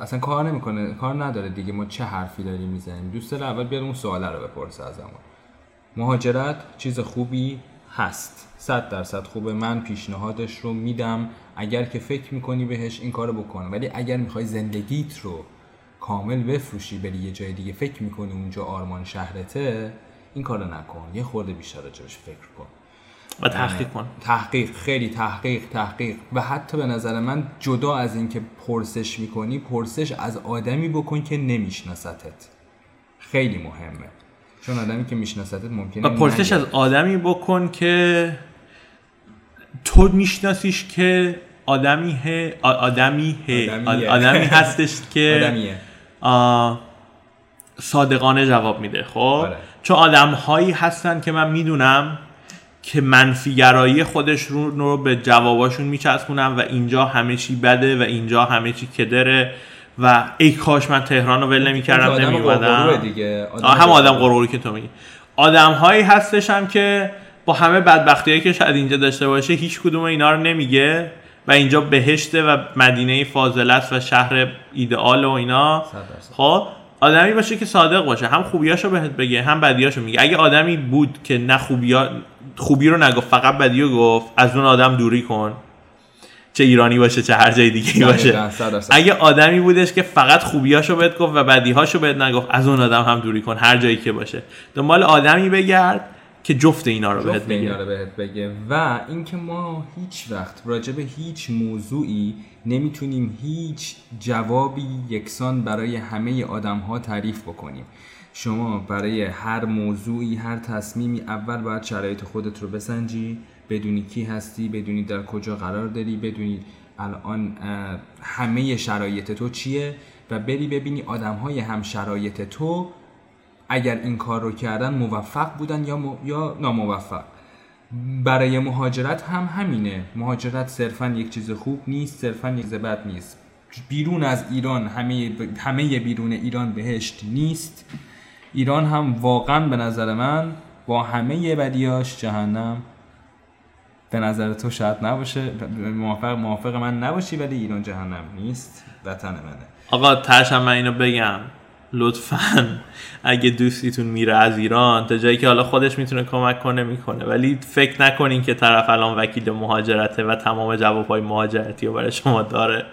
اصلا کار نمی‌کنه کار نداره دیگه. ما چه حرفی داریم می‌زنیم؟ دوست داره اول بیاد اون سواله رو بپرسه ازمون مهاجرت چیز خوبی هست. صد درصد خوبه. من پیشنهادش رو میدم. اگر که فکر می‌کنی بهش این کارو بکن. ولی اگر می‌خوای زندگیت رو کامل بفروشی بری یه جای دیگه فکر می‌کنی اونجا آرمان شهرته این کارو نکن. یه خورده بیشتر راجبش فکر کن. و تحقیق کن. تحقیق خیلی تحقیق تحقیق. و حتی به نظر من جدا از اینکه پرسش می‌کنی پرسش از آدمی بکن که نمیشناستت. خیلی مهمه. چون آدمی که میشناستت ممکنه و پرسش از آدمی بکن که تو میشناسیش که آدمی ه... آدمی ه... آدمی هستش که صادقانه جواب میده خب؟ آره. چون آدم هایی هستن که من می‌دونم که منفیگرایی خودش رو, به جواباشون میچسبونم و اینجا همه چی بده و اینجا همه چی کدره و ای کاش من تهران رو ول نمی‌کردم نمیومدم هم آدم قرقوری که تو میگی. آدم هایی هستش هم که با همه بدبختی هایی که شاید اینجا داشته باشه هیچ کدوم اینا رو نمیگه و اینجا بهشته و مدینه فاضله است و شهر ایدئال و اینا. خب آدمی باشه که صادق باشه هم خوبیاشو بهت بگه هم بدیاشو میگه. اگه آدمی بود که نه خوبیا خوبی رو نگفت فقط بدیو گفت از اون آدم دوری کن. چه ایرانی باشه چه هر جای دیگه باشه. اگه آدمی بودش که فقط خوبیاشو بهت گفت و بدیهاشو بهت نگفت از اون آدم هم دوری کن هر جایی که باشه. دنبال آدمی بگرد که جفت اینا رو بهت بگه. رو بهت بگه. و اینکه ما هیچ وقت راجع به هیچ موضوعی نمی‌تونیم هیچ جوابی یکسان برای همه آدم ها تعریف بکنیم. شما برای هر موضوعی هر تصمیمی اول باید شرایط خودت رو بسنجی بدونی کی هستی بدونی در کجا قرار داری بدونی الان همه شرایط تو چیه و بری ببینی آدم های هم شرایط تو اگر این کار رو کردن موفق بودن یا, یا ناموفق. برای مهاجرت هم همینه. مهاجرت صرفا یک چیز خوب نیست صرفا یک بد نیست. بیرون از ایران همه همه بیرون ایران بهشت نیست. ایران هم واقعا به نظر من با همه بدیاش جهنم به نظر تو شاید نباشه. موافق موافق من نباشی ولی ایران جهنم نیست. وطن منه. آقا ترشم من اینو بگم. لطفا اگه دوستیتون میره از ایران تا جایی که حالا خودش می‌تونه کمک کنه می‌کنه. ولی فکر نکنین که طرف الان وکیل مهاجرته و تمام جوابهای مهاجرتی رو برای شما داره.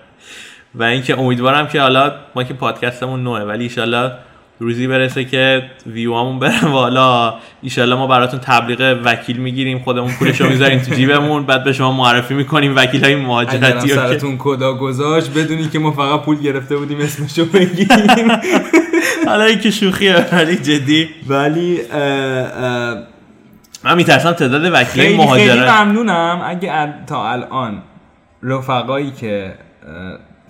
و اینکه امیدوارم که حالا ما که پادکستمون نوه ولی ایشالا روزی برسه که ویوامون بره بالا. ایشالله ما براتون تبلیغ وکیل می‌گیریم خودمون پولشو می‌ذاریم تو جیبمون. بعد به شما معرفی می‌کنیم وکیل های مهاجرتی سرتون کدا گذاشت بدونی که ما فقط پول گرفته بودیم اسمشو بگیریم حالا این که شوخیه ولی جدی. ولی من میترسم تعداد وکیل مهاجرت خیلی ممنونم. اگه تا الان رفقایی که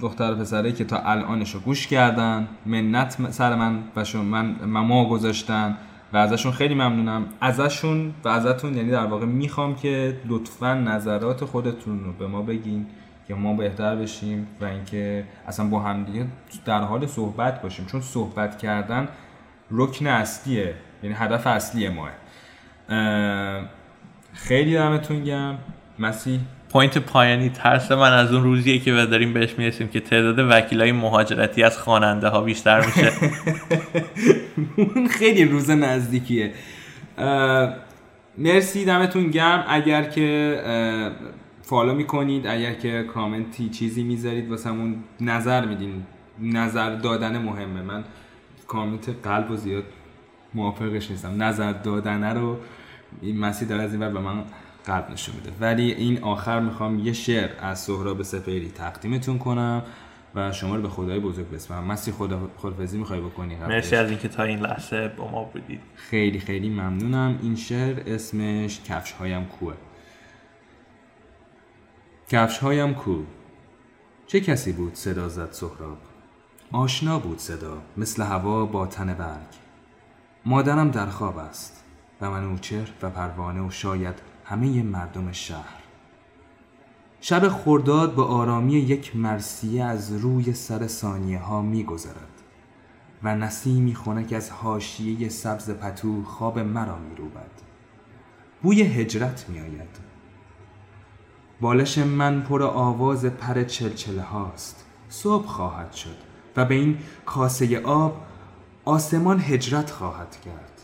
دختر پسره که تا الانش رو گوش کردن منت سر من و من ما گذاشتن و ازشون خیلی ممنونم. ازشون و ازتون یعنی در واقع می‌خوام که لطفا نظرات خودتون رو به ما بگین که ما بهتر بشیم و اینکه اصلا با همدیگه در حال صحبت باشیم. چون صحبت کردن رکن اصلیه یعنی هدف اصلی مائه. خیلی دمتون گرم مسیح. point پایانی ترس من از اون روزیه که داریم بهش می‌رسیم که تعداد وکیلای مهاجرتی از خواننده ها بیشتر میشه. اون خیلی روز نزدیکیه. مرسی دمتون گم اگر که فالو می‌کنید اگر که کامنتی چیزی می‌ذارید واسه همون نظر میدین. نظر دادن مهمه. من کامنت قلب و زیاد موافقش نیستم. نظر دادن رو این مسیح داره از این بر به من قلب نشون میده ولی این آخر می‌خوام یه شعر از سهراب سپیری تقدیمتون کنم و شما رو به خدای بزرگ بسپرم مسی خدا خدافزی می‌خوای بکنی مرسی از اینکه تا این لحظه با ما بودید. خیلی خیلی ممنونم. این شعر اسمش کفش هایم کوه. کفش هایم کو چه کسی بود صدا زد سهراب؟ آشنا بود صدا مثل هوا با تن برگ. مادرم در خواب است و منوچر و پروانه و شاید همه مردم شهر شب خورداد به آرامی یک مرسیه از روی سر ثانیه ها می گذرد و نسیمی خنک از حاشیه سبز پتو خواب مرا می روبد. بوی هجرت می آید. بالش من پر آواز پر چلچله هاست. صبح خواهد شد و به این کاسه آب آسمان هجرت خواهد کرد.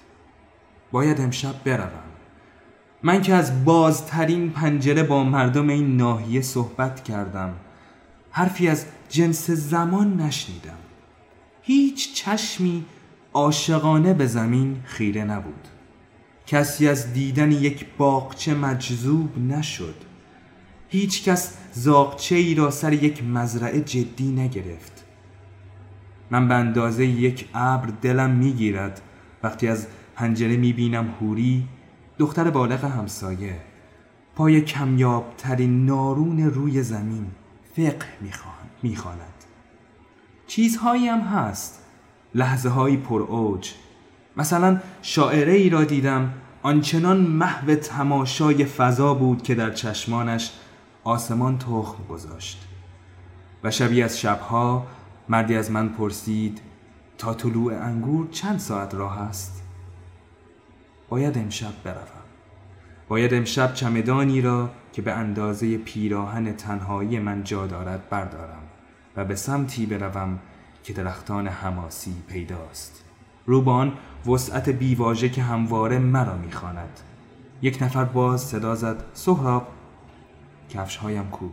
باید امشب بروم. من که از بازترین پنجره با مردم این ناحیه صحبت کردم حرفی از جنس زمان نشنیدم. هیچ چشمی عاشقانه به زمین خیره نبود. کسی از دیدن یک باغچه مجذوب نشد. هیچ کس زاغچه ای را سر یک مزرعه جدی نگرفت. من به اندازه یک ابر دلم می‌گیرد. وقتی از پنجره می‌بینم هوری دختر بالغ همسایه پای کمیاب ترین نارون روی زمین فقه می‌خواند. چیزهایی هم هست. لحظه هایی پر اوج. مثلا شاعره ای را دیدم آنچنان محو تماشای فضا بود که در چشمانش آسمان تخم گذاشت. و شبی از شبها مردی از من پرسید تا طلوع انگور چند ساعت راه است؟ باید امشب بروم. باید امشب چمدانی را که به اندازه پیراهن تنهایی من جا دارد بردارم و به سمتی بروم که درختان حماسی پیداست. روبان وسعت بیواژه که همواره مرا می‌خواند. یک نفر باز صدا زد سهراب کفش هایم کو؟